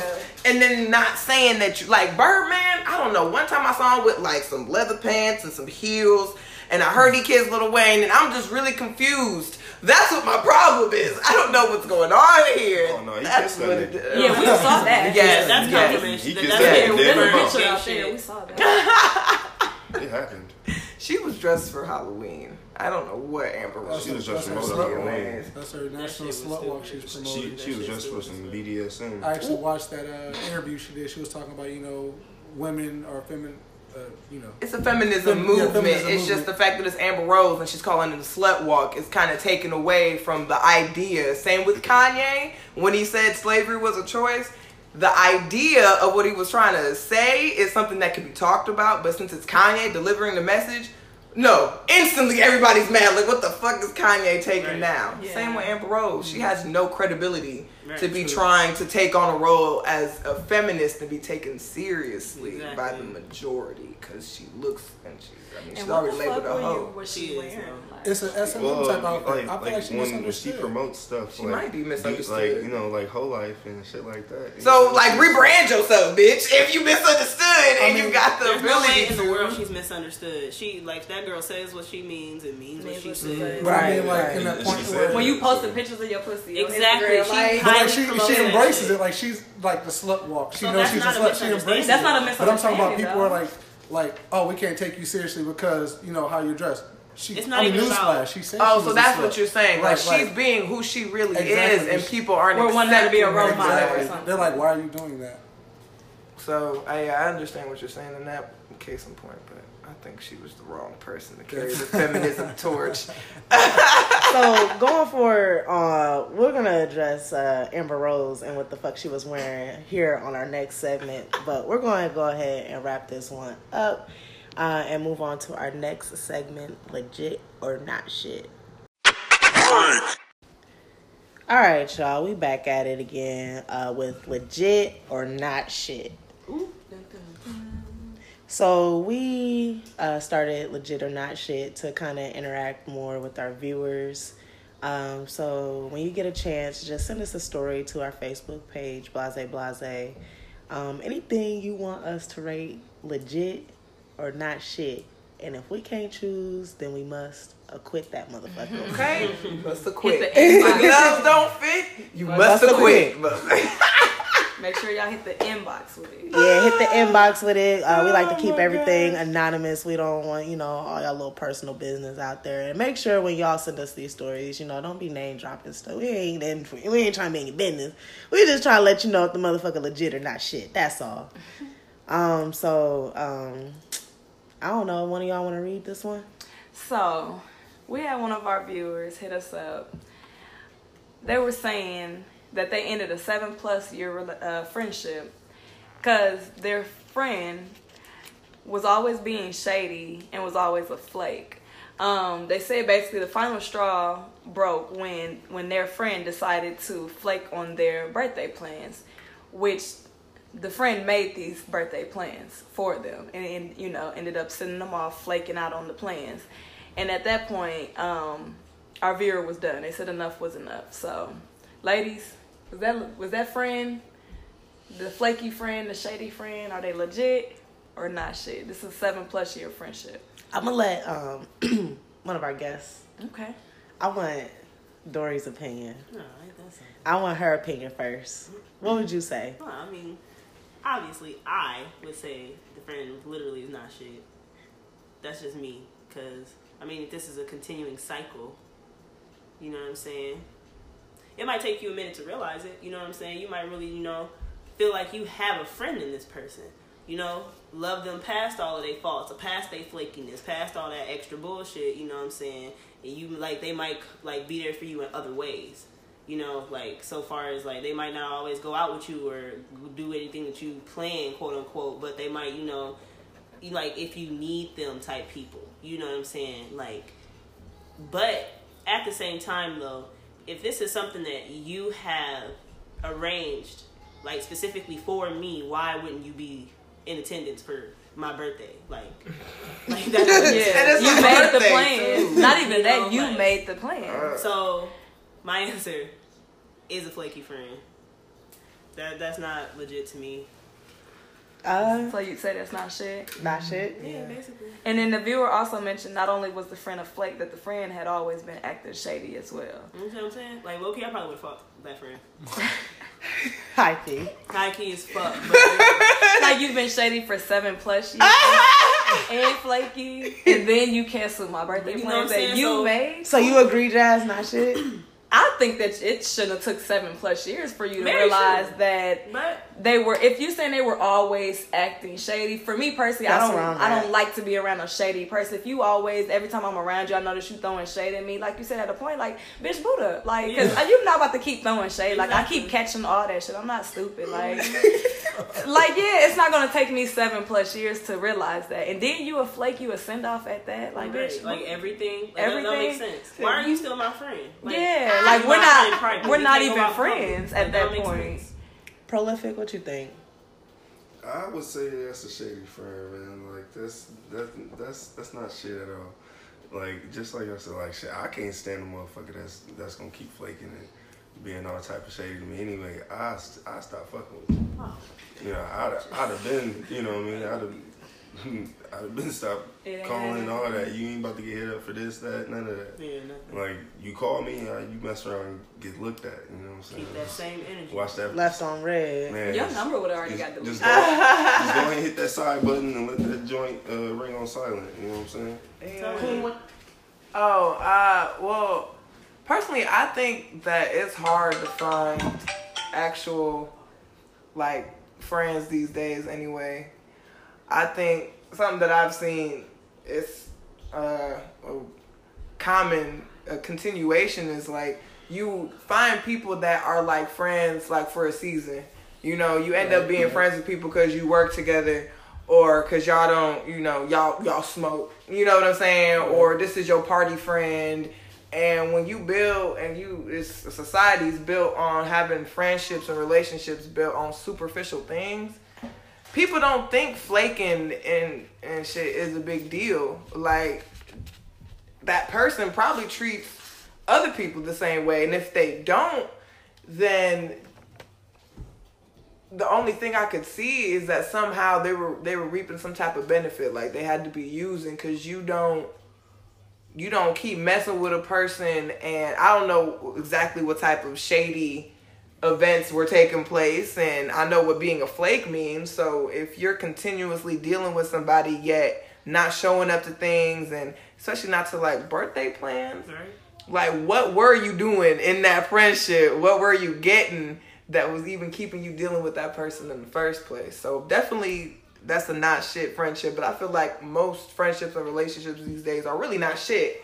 clothes, and then not saying that you like Birdman. I don't know. One time I saw him with like some leather pants and some heels, and I heard he kissed Lil Wayne, and I'm just really confused. That's what my problem is. I don't know what's going on here. Oh, no, he That's kissed that what it Yeah, we saw that. Yes, that's yes. confirmation. He That- that's say a There's a picture out there. We saw that. It [LAUGHS] happened. She was dressed for Halloween. I don't know what Amber was. She was dressed for slut Halloween. That's her national slut walk stupid. she's She promoting. she was dressed for some BDSM. I actually watched that uh, interview she did. She was talking about you know women or feminine uh, you know. It's a feminism Fem- yeah, movement. feminism it's just the fact that it's Amber Rose and she's calling it a slut walk is kind of taken away from the idea. Same with Kanye when he said slavery was a choice. The idea of what he was trying to say is something that can be talked about, but since it's Kanye delivering the message, no, instantly everybody's mad. Like, what the fuck is Kanye taking Right. now? Yeah. Same with Amber Rose. She has no credibility Right, to be true. trying to take on a role as a feminist and be taken seriously by the majority because she looks and she. I mean, she's And what the already labeled fuck a were you, hoe. was She she is. Like, It's a S&M Well, type outfit. like, I feel like, like, she when, when she misunderstood. promotes stuff, She like, might be you- misunderstood. Like you know, like whole life and shit like that. So, like, rebrand yourself, bitch. If you misunderstood and you mean, got the There's no in the world she's misunderstood. She like that girl says what she means and means what she says. says. But I mean, Right, like in that point where when you posting pictures of your pussy, Exactly. Instagram, She like, But like she, she embraces shit. it like she's like the slut walk. She So knows she's a slut. She embraces misunderstanding. That's not a it. But I'm talking about people are like like oh we can't take you seriously because you know how you're dressed. She, It's not I mean, even newsflash. about- She said. Oh, she so that's what you're saying. Right, Like, she's right. being who she really Exactly. is, and people aren't We're wanting to be a role her. model or Exactly. something. They're like, why are you doing that? So I, I understand what you're saying in that case in point, but I think she was the wrong person to carry the feminism [LAUGHS] torch. so going forward, uh, we're gonna address uh, Amber Rose and what the fuck she was wearing here on our next segment. But we're going to go ahead and wrap this one up uh, and move on to our next segment: legit or not shit. All right, y'all, we back at it again uh, with legit or not shit. So we uh, started legit or not shit to kind of interact more with our viewers. Um, so when you get a chance, just send us a story to our Facebook page, Blase Blase. Um, anything you want us to rate legit or not shit. And if we can't choose, then we must acquit that motherfucker. [LAUGHS] Okay, you must acquit. Hit the. [LAUGHS] Gloves don't fit. You must, Must acquit. [LAUGHS] Make sure y'all hit the inbox with it. Yeah, hit the inbox with it. Uh, we like to Oh keep my everything gosh. anonymous. We don't want, you know, all y'all little personal business out there. And make sure when y'all send us these stories, you know, don't be name dropping stuff. We ain't in, we ain't trying to make any business. We just trying to let you know if the motherfucker legit or not shit. That's all. [LAUGHS] Um, so um, I don't know. One of y'all want to read this one? So, we had one of our viewers hit us up. They were saying that they ended a seven plus year uh, friendship. Because their friend was always being shady and was always a flake. Um, they said basically the final straw broke when when their friend decided to flake on their birthday plans, which the friend made these birthday plans for them and, and you know ended up sending them off flaking out on the plans. And at that point um our viewer was done. They said enough was enough. So ladies was that was that friend the flaky friend the shady friend are they legit or not shit this is seven plus year friendship I'm gonna let um [CLEARS THROAT] one of our guests. okay I want Dory's opinion. No, ain't that something? I want her opinion first. What would you say? Well, I mean, obviously, I would say the friend literally is not shit. That's just me. Because, I mean, if this is a continuing cycle, you know what I'm saying? It might take you a minute to realize it. You know what I'm saying? You might really, you know, feel like you have a friend in this person. You know, love them past all of their faults, past their flakiness, past all that extra bullshit. You know what I'm saying? And you like they might like be there for you in other ways. You know, like so far as like they might not always go out with you or do anything that you plan, quote unquote, but they might, you know, you like if you need them type people. You know what I'm saying? Like, but at the same time though, if this is something that you have arranged, like specifically for me, why wouldn't you be in attendance for my birthday? Like, [LAUGHS] like that. And it's you made the birthday, plans too. not even You that know, you like- made the plan uh, So, my [LAUGHS] answer is a flaky friend. That that's not legit to me. Uh, so you'd say that's not shit not shit. Yeah, basically. And then the viewer also mentioned not only was the friend a flake, that the friend had always been acting shady as well. You know what I'm saying? Like, okay, I probably would have fought that friend. [LAUGHS] Hi, P. High key as fuck. But [LAUGHS] like you've been shady for seven plus years [LAUGHS] and flaky, and then you cancel my birthday You plans that you So- made. So you agree, Jazz? Not shit. [CLEARS THROAT] I I think that it shouldn't have took seven plus years for you to Very realize true. that But they were. If you saying they were always acting shady, for me personally, I don't. I'm don't like to be around a shady person. If you always, every time I'm around you, I notice you throwing shade at me. Like you said at a point, like bitch, Buddha, like because Yeah. you're not about to keep throwing shade. Like I keep catching all that shit. I'm not stupid. Like, [LAUGHS] like yeah, it's not gonna take me seven plus years to realize that. And then you a flake, you a send off at that. Like Right, bitch, like everything, like, that don't Everything. make sense. Why are you still my friend? Like, yeah, I'm like we're not. private. We're We not even friends at that don't point. sense. Prolific, what you think? I would say that's a shady friend, man. Like that's that's that's that's not shit at all. Like just like I said, like shit, I can't stand a motherfucker that's that's gonna keep flaking and being all type of shady to me. Anyway, I st- I stop fucking with. Him. You know, I'd I'd have been, you know what I mean. I'd have [LAUGHS] I'd have been stopped It ain't calling happening. all that. You ain't about to get hit up for this, that, none of that. Yeah, nothing. Like you call me, uh, you mess around and get looked at. You know what I'm saying? Keep that same energy. Watch that. Left on red. Man, Your just- number would have already just, got deleted. just, go, just go [LAUGHS] ahead and hit that side button and let that joint uh, ring on silent. You know what I'm saying? Yeah. Oh, uh, well, personally, I think that it's hard to find actual, like, friends these days anyway. I think something that I've seen is uh, a common a continuation is like you find people that are like friends like for a season. You know, you end up being friends with people because you work together or because y'all don't, you know, y'all y'all smoke. You know what I'm saying? Or this is your party friend. And when you build and you, it's society is built on having friendships and relationships built on superficial things. People don't think flaking and and shit is a big deal. Like that person probably treats other people the same way, and if they don't, then the only thing I could see is that somehow they were they were reaping some type of benefit, like they had to be using because you don't you don't keep messing with a person, and I don't know exactly what type of shady events were taking place, and I know what being a flake means. So if you're continuously dealing with somebody yet not showing up to things, and especially not to like birthday plans, Right? like what were you doing in that friendship what were you getting that was even keeping you dealing with that person in the first place so definitely that's a not shit friendship but i feel like most friendships and relationships these days are really not shit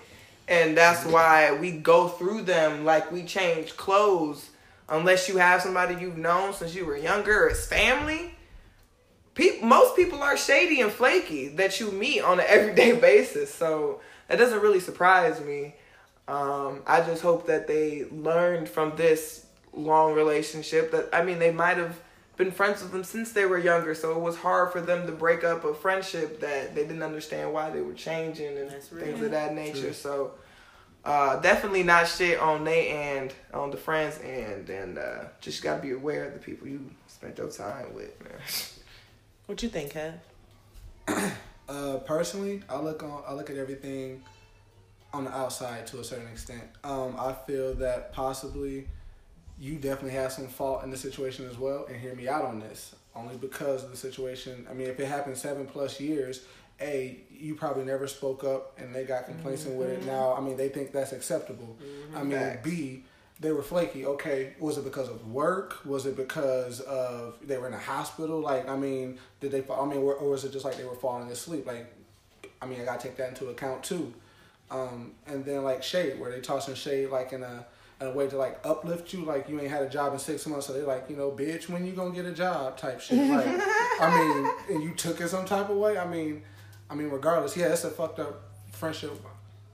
and that's mm-hmm. why we go through them like we change clothes unless you have somebody you've known since you were younger or it's family Pe- most people are shady and flaky that you meet on an [LAUGHS] everyday basis so that doesn't really surprise me um, I just hope that they learned from this long relationship that I mean they might have been friends with them since they were younger, so it was hard for them to break up a friendship that they didn't understand why they were changing and That's real. things of that nature. So uh, definitely not shit on they end, on the friends end, and uh, just gotta be aware of the people you spent your time with, man. [LAUGHS] What you think, Kev? [CLEARS THROAT] Uh, personally, I look on I look at everything on the outside to a certain extent. Um, I feel that possibly you definitely have some fault in the situation as well, and hear me out on this. Only because of the situation. I mean, if it happened seven plus years, a you probably never spoke up, and they got complacent with it. Now, I mean, they think that's acceptable. I mean, Facts. b they were flaky. Okay, was it because of work? Was it because of they were in a hospital? Like, I mean, did they? fall- I mean, or, or was it just like they were falling asleep? Like, I mean, I gotta take that into account too. Um, and then like shade, where they tossing shade like in a in a way to like uplift you, like you ain't had a job in six months, so they like, you know, bitch, when you gonna get a job type shit. Like, I mean, [LAUGHS] and you took it some type of way. I mean, I mean, regardless, yeah, it's a fucked up friendship,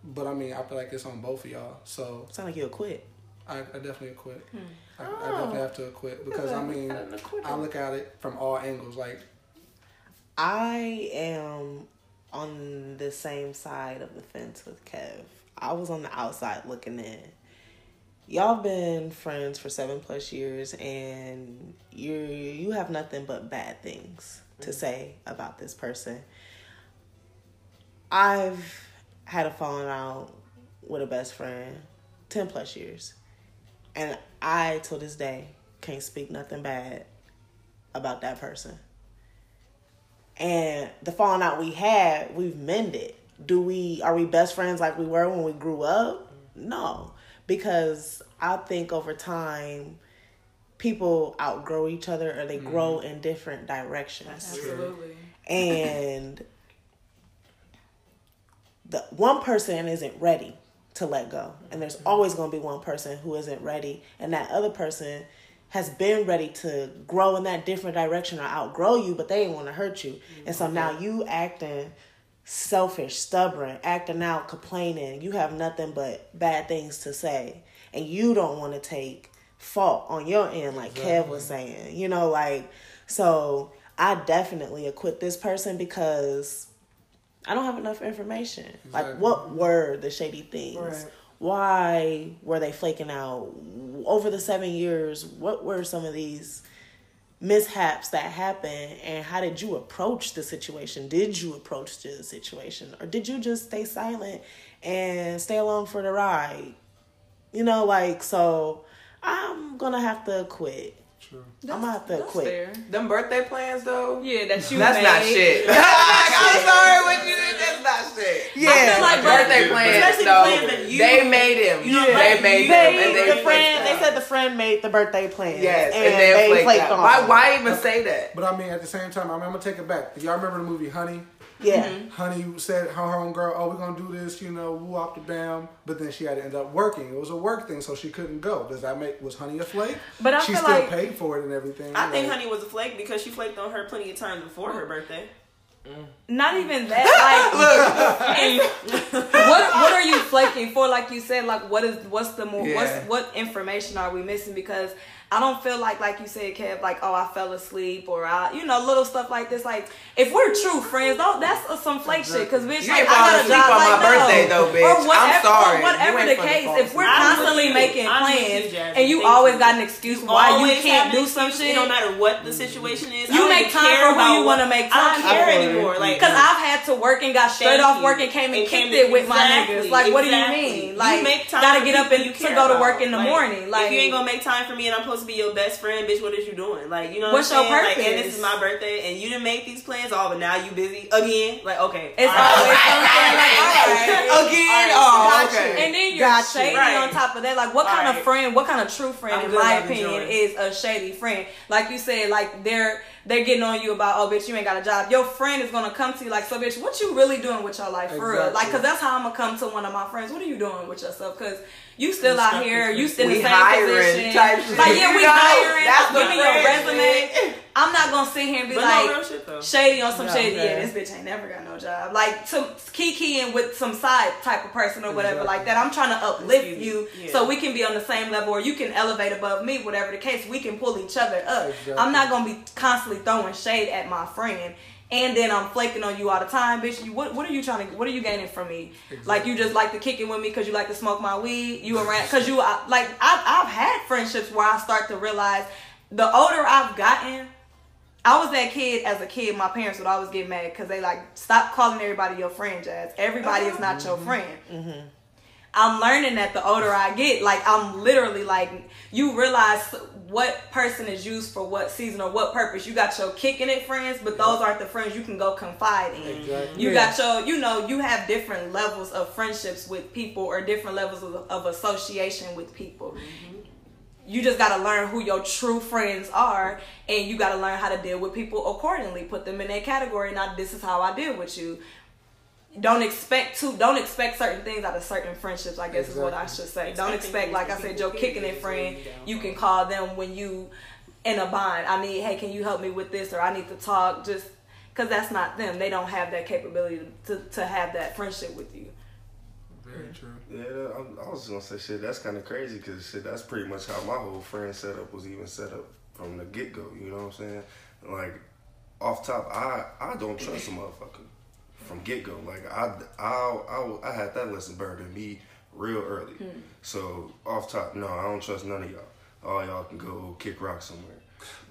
but I mean, I feel like it's on both of y'all. So Sound like you'll quit. I, I definitely quit. I, I definitely have to quit because I mean, [LAUGHS] I look at it from all angles. Like, I am on the same side of the fence with Kev. I was on the outside looking in. Y'all been friends for seven plus years, and you you have nothing but bad things to say about this person. I've had a falling out with a best friend ten plus years, and I till this day can't speak nothing bad about that person and the falling out we had, we've mended. Do we are we best friends like we were when we grew up? No, because I think over time, people outgrow each other or they mm-hmm. grow in different directions. Absolutely. and the one person isn't ready to let go. And there's always going to be one person who isn't ready. And that other person has been ready to grow in that different direction or outgrow you but they ain't want to hurt you. And so now you acting selfish stubborn acting out complaining. You have nothing but bad things to say. And you don't want to take fault on your end like kev was saying you know like so i definitely acquit this person because I don't have enough information. Like, what were the shady things? Right. Why were they flaking out? Over the seven years, what were some of these mishaps that happened? And how did you approach the situation? Did you approach the situation? Or did you just stay silent and stay along for the ride? You know, like, so I'm going to have to quit. True. I'm going to have to quit. fair. Them birthday plans though. Yeah, that you That's made. not shit. like, [LAUGHS] [LAUGHS] I'm sorry, what you did. That's not shit. Yeah. I feel like birthday Yeah, plans. especially though, plans that you- they made him. you know, they like, made you them, They, and they the flaked friend, they said the friend made the birthday plan. yes, and, and, then they flaked flaked out. on. Why? them. Why even say that? But I mean, at the same time, I mean, I'm gonna take it back. Y'all remember the movie Honey? Yeah. Mm-hmm. Honey said her homegirl, "Oh, we're gonna do this," you know, woo up the bam. But then she had to end up working. It was a work thing, so she couldn't go. Does that make was Honey a flake? But I she feel still like- paid for it and everything. I think Honey was a flake because she flaked on her plenty of times before her birthday. Not even that. Like, [LAUGHS] [LAUGHS] what what are you flaking for? Like you said, like what is what's the more Yeah. what's what information are we missing? Because I don't feel like like you said, Kev, like oh I fell asleep or I you know little stuff like this. Like if we're true friends, though, that's uh, some flake shit. Because bitch, You like, ain't I got a job on like my no. birthday, though, bitch. Or I'm sorry. or whatever the case, if we're. I'm constantly making I'm plans you, and you Thank always you. got an excuse why you can't do some shit. No matter what the situation is, You make time for who you wanna make time. I don't time care anymore. Like Because I've had to work and got straight off work and came and, And kicked it with my niggas. Like, what do you mean? Like, make gotta get up and you to go to work in the morning. Like, if you ain't gonna make time for me and I'm supposed to be your best friend, bitch, what is you doing? Like, you know What's what your saying? Like, and this is my birthday, and you didn't make these plans. Oh, but now you busy again. Like, okay, It's all right. always something like, [LAUGHS] all right. [LAUGHS] Again? All Oh, right, okay. And then you're Got shady Right. on top of that. Like, what kind of friend, what kind of true friend, I'm in my opinion, is a shady friend? Like you said, like they're they're getting on you about, oh, bitch, you ain't got a job. Your friend is gonna come to you like, so, bitch, what you really doing with your life for real? Like, cause that's how I'm gonna come to one of my friends. What are you doing with yourself? Cause you still out here, you still in the same position. type shit. Like, yeah, we You know, hiring. that's Give me your resume. shit. I'm not gonna sit here and be But like no real shit shady on some Yeah, shady. Yeah, this bitch ain't never got no job. Like some kikiing with some side type of person or whatever like that. I'm trying to uplift you Yeah. so we can be on the same level, or you can elevate above me. Whatever the case, we can pull each other up. Exactly. I'm not gonna be constantly throwing shade at my friend. And then I'm flaking on you all the time, bitch. You, what, what are you trying to? What are you gaining from me? Like you just like to kick it with me because you like to smoke my weed. You around because you I, like I've, I've had friendships where I start to realize the older I've gotten, I was that kid as a kid. My parents would always get mad because they like stop calling everybody your friend, Jazz. Everybody is not your mm-hmm. friend. Mm-hmm. I'm learning that the older I get, like I'm literally like you realize what person is used for what season or what purpose. You got your kicking it friends, but those aren't the friends you can go confide in. Exactly. You got your, you know, you have different levels of friendships with people or different levels of, of association with people. Mm-hmm. You just got to learn who your true friends are, and you got to learn how to deal with people accordingly. Put them in that category. Now, this is how I deal with you. Don't expect to. Don't expect certain things out of certain friendships. I guess is what I should say. Don't expect, like I said, to your kicking it good friend. You can call them when you in a bind. I need, hey, can you help me with this, or I need to talk. Just because that's not them. They don't have that capability to to have that friendship with you. Very true. Yeah, I, I was gonna say shit. That's kind of crazy because shit. That's pretty much how my whole friend setup was even set up from the get go. You know what I'm saying? Like off top, I I don't trust a motherfucker from get go. Like I I I I had that lesson burned in me real early. Hmm. So off top, no, I don't trust none of y'all. All y'all can go kick rock somewhere.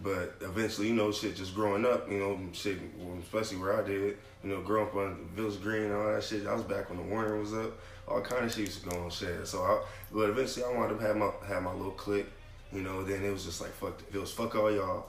But eventually, you know, shit, just growing up, you know, shit, especially where I did, you know, growing up on Village Green and all that shit. I was back when the Warner was up. All kind of shit used to go on shit. So, I, but eventually, I wanted to have my have my little clique. You know, then it was just like fuck. It was fuck all y'all.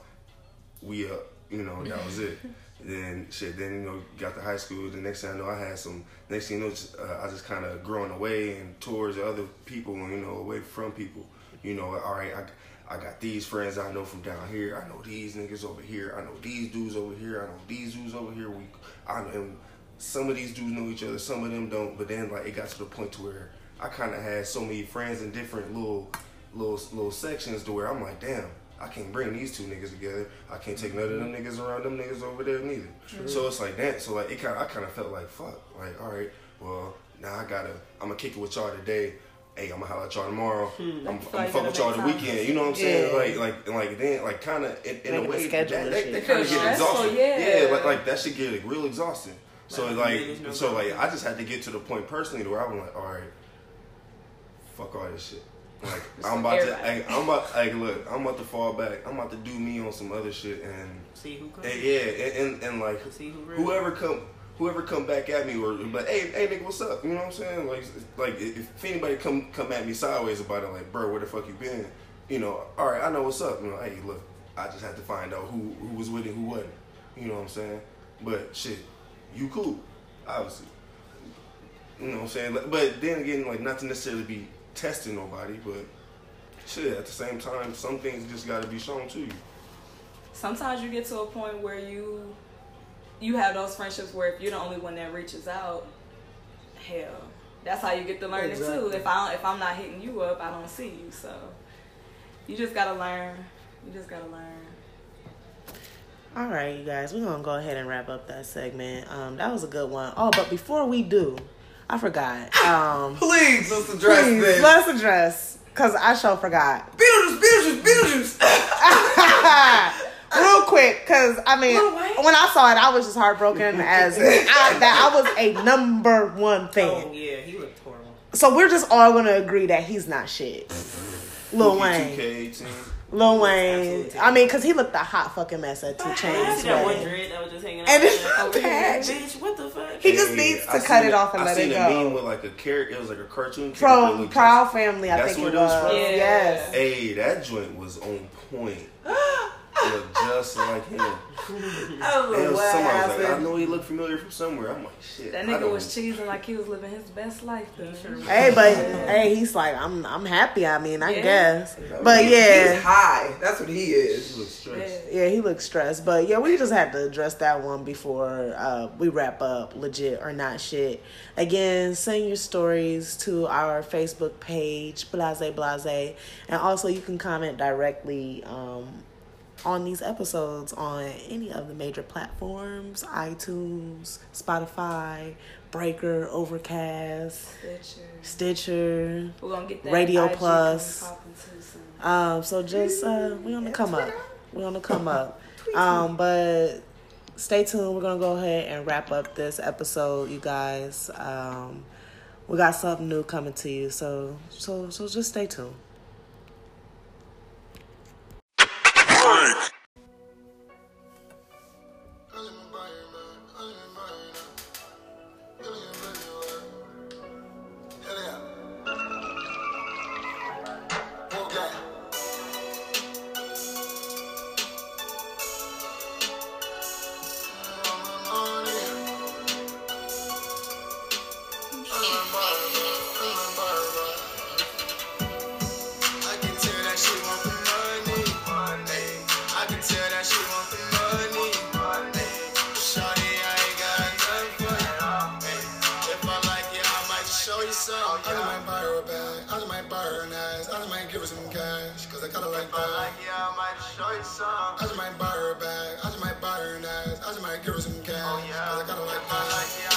We up. You know, that was it. [LAUGHS] Then shit. Then you know, got to high school. The next thing I know, I had some. Next thing you know, just, uh, I just kind of growing away and towards other people, and you know, away from people. You know, all right, I, I got these friends I know from down here. I know these niggas over here. I know these dudes over here. I know these dudes over here. We, I and some of these dudes know each other. Some of them don't. But then like it got to the point to where I kind of had so many friends in different little, little, little sections to where I'm like, damn. I can't bring these two niggas together. I can't take none of them niggas around them niggas over there neither. So it's like that. So like it kind of I kind of felt like fuck. Like all right, well now I gotta I'm gonna kick it with y'all today. Hey, I'm gonna holler at y'all tomorrow. I'm, I'm gonna fuck with y'all the that'll weekend. You know what I'm saying? Yeah. Like like and like then like kind of in, in a the way that, that, that, kind of get exhausted. exhausting. yeah. like like that should get like, real exhausting. So Like, like so like. I just had to get to the point personally to where I'm like, all right, fuck all this shit. Like [LAUGHS] I'm about to, like, I'm about, like, look, I'm about to fall back. I'm about to do me on some other shit, and, See who comes. and yeah, and, and, and like whoever come, whoever come back at me or but hey, hey nigga, what's up? You know what I'm saying? Like, like if if anybody come come at me sideways about it, like, bro, where the fuck you been? You know, all right, I know what's up. You know, hey, look, I just had to find out who who was with it, who wasn't. You know what I'm saying? But shit, you cool, obviously. You know what I'm saying? But then again, like not to necessarily be testing nobody, but shit, at the same time, some things just got to be shown to you. sometimes you get to a point where you you have those friendships where if you're the only one that reaches out, hell, that's how you get the learning too. If I don't, if I'm not hitting you up, I don't see you. So you just gotta learn. You just gotta learn. All right, you guys, we're gonna go ahead and wrap up that segment. Um, that was a good one. Oh, but before we do, I forgot. Um, [LAUGHS] Please, let's address please, this. let's address because I sure forgot. [LAUGHS] Beetlejuice, Beetlejuice, Beetlejuice. [LAUGHS] Real quick, because I mean, Wayne? when I saw it, I was just heartbroken as I, that I was a number one fan. Oh yeah, he looked horrible. So we're just all gonna agree that he's not shit. Lil Wayne, 2K18. Lil Wayne. absolutely I mean, because he looked a hot fucking mess at Two I Chainz. see that one dread that was just hanging out. And there. it's Oh, bad. Bitch, what the fuck? He just Hey, needs to I cut seen it a- off and I let seen it a meme with like a character. It was like a cartoon. From Proud Family, I That's think what it it was was. from? Yeah. Yes. Hey, that joint was on point. [GASPS] [GASPS] Looked just like him. [LAUGHS] I don't And know it was what somebody was like, I know he looked familiar from somewhere. I'm like, shit. That nigga was cheesing like he was living his best life. Though. Hey, but hey, he's like, I'm, I'm happy. I mean, I Yeah. guess, but He's yeah, high. That's what he He is. looked stressed. yeah, he looks stressed. But yeah, we just had to address that one before uh, we wrap up. Legit or not shit. Again, send your stories to our Facebook page, Blase Blase, and also you can comment directly. Um, on these episodes on any of the major platforms iTunes, Spotify, Breaker, Overcast, Stitcher. Stitcher. We're gonna get that Radio IG Plus. coming popping too soon. Um, so just uh, we on the come [LAUGHS] up. We on the come up. Um, but stay tuned. We're gonna go ahead and wrap up this episode, you guys. Um, we got something new coming to you, so so so just stay tuned. I like that. If I like you, I might show you some. I just might buy her a bag. I just might buy her an ass. I just might give her some cash. Oh, Cause I gotta like that.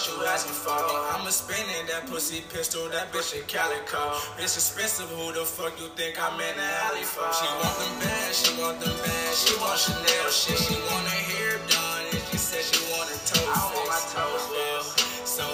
What you asking for? I'ma spin it, that pussy pistol, that bitch a calico. It's expensive, who the fuck you think I'm in the alley for? She want them bands, she want them bands, she want Chanel shit, she want her hair done, and she said she want her toes I want my toes Well, So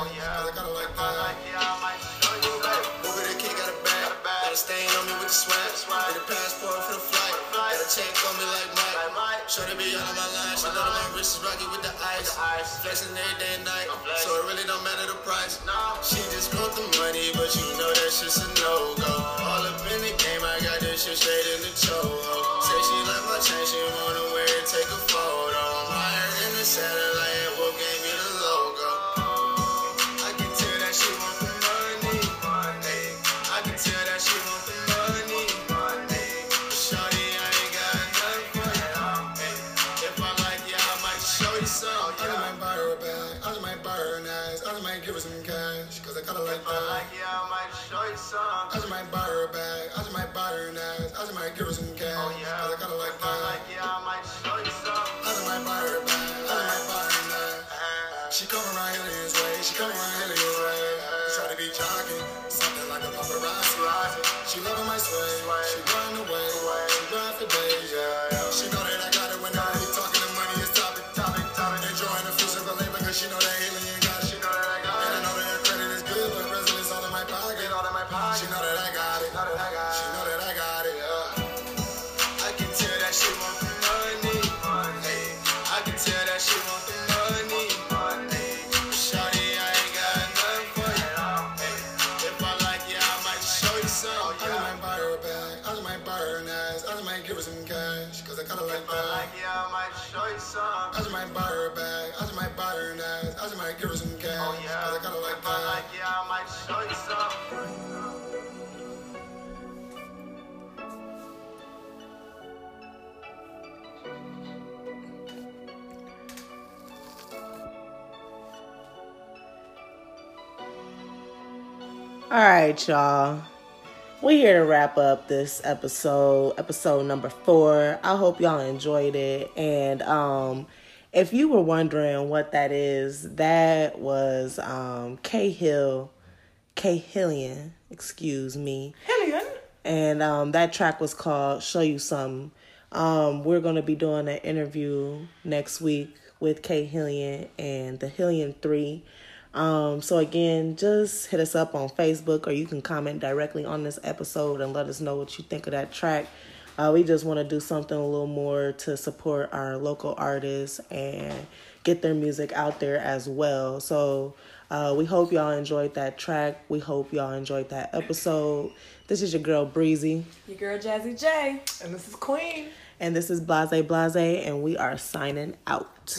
Oh yeah. Cause I If I like oh, it, I might show you some. Movie the kid got a bag. Got a stain on me with the swag. Get a passport for the flight. Got a check on me like Mike. Like Mike. Be all on my line. She know my wrist is rocky with the ice. Flexing every day and night. So it really don't matter the price. No. She just want the money, but you know that shit's a no-go. All up in the game, I got this shit straight in the choho. Say she like my chain, she wanna All right, y'all. We're here to wrap up this episode, episode number four. I hope y'all enjoyed it. And um, if you were wondering what that is, that was um, K Hill, K Hillian, excuse me. Hillian. And um, that track was called Show You Something. Um, we're going to be doing an interview next week with K Hillian and the Hillian 3. Um, so again, just hit us up on Facebook or you can comment directly on this episode and let us know what you think of that track. Uh, we just want to do something a little more to support our local artists and get their music out there as well. So uh, we hope y'all enjoyed that track. We hope y'all enjoyed that episode. This is your girl Breezy, Your girl Jazzy J. And this is Queen. and this is Blase Blase, and we are signing out.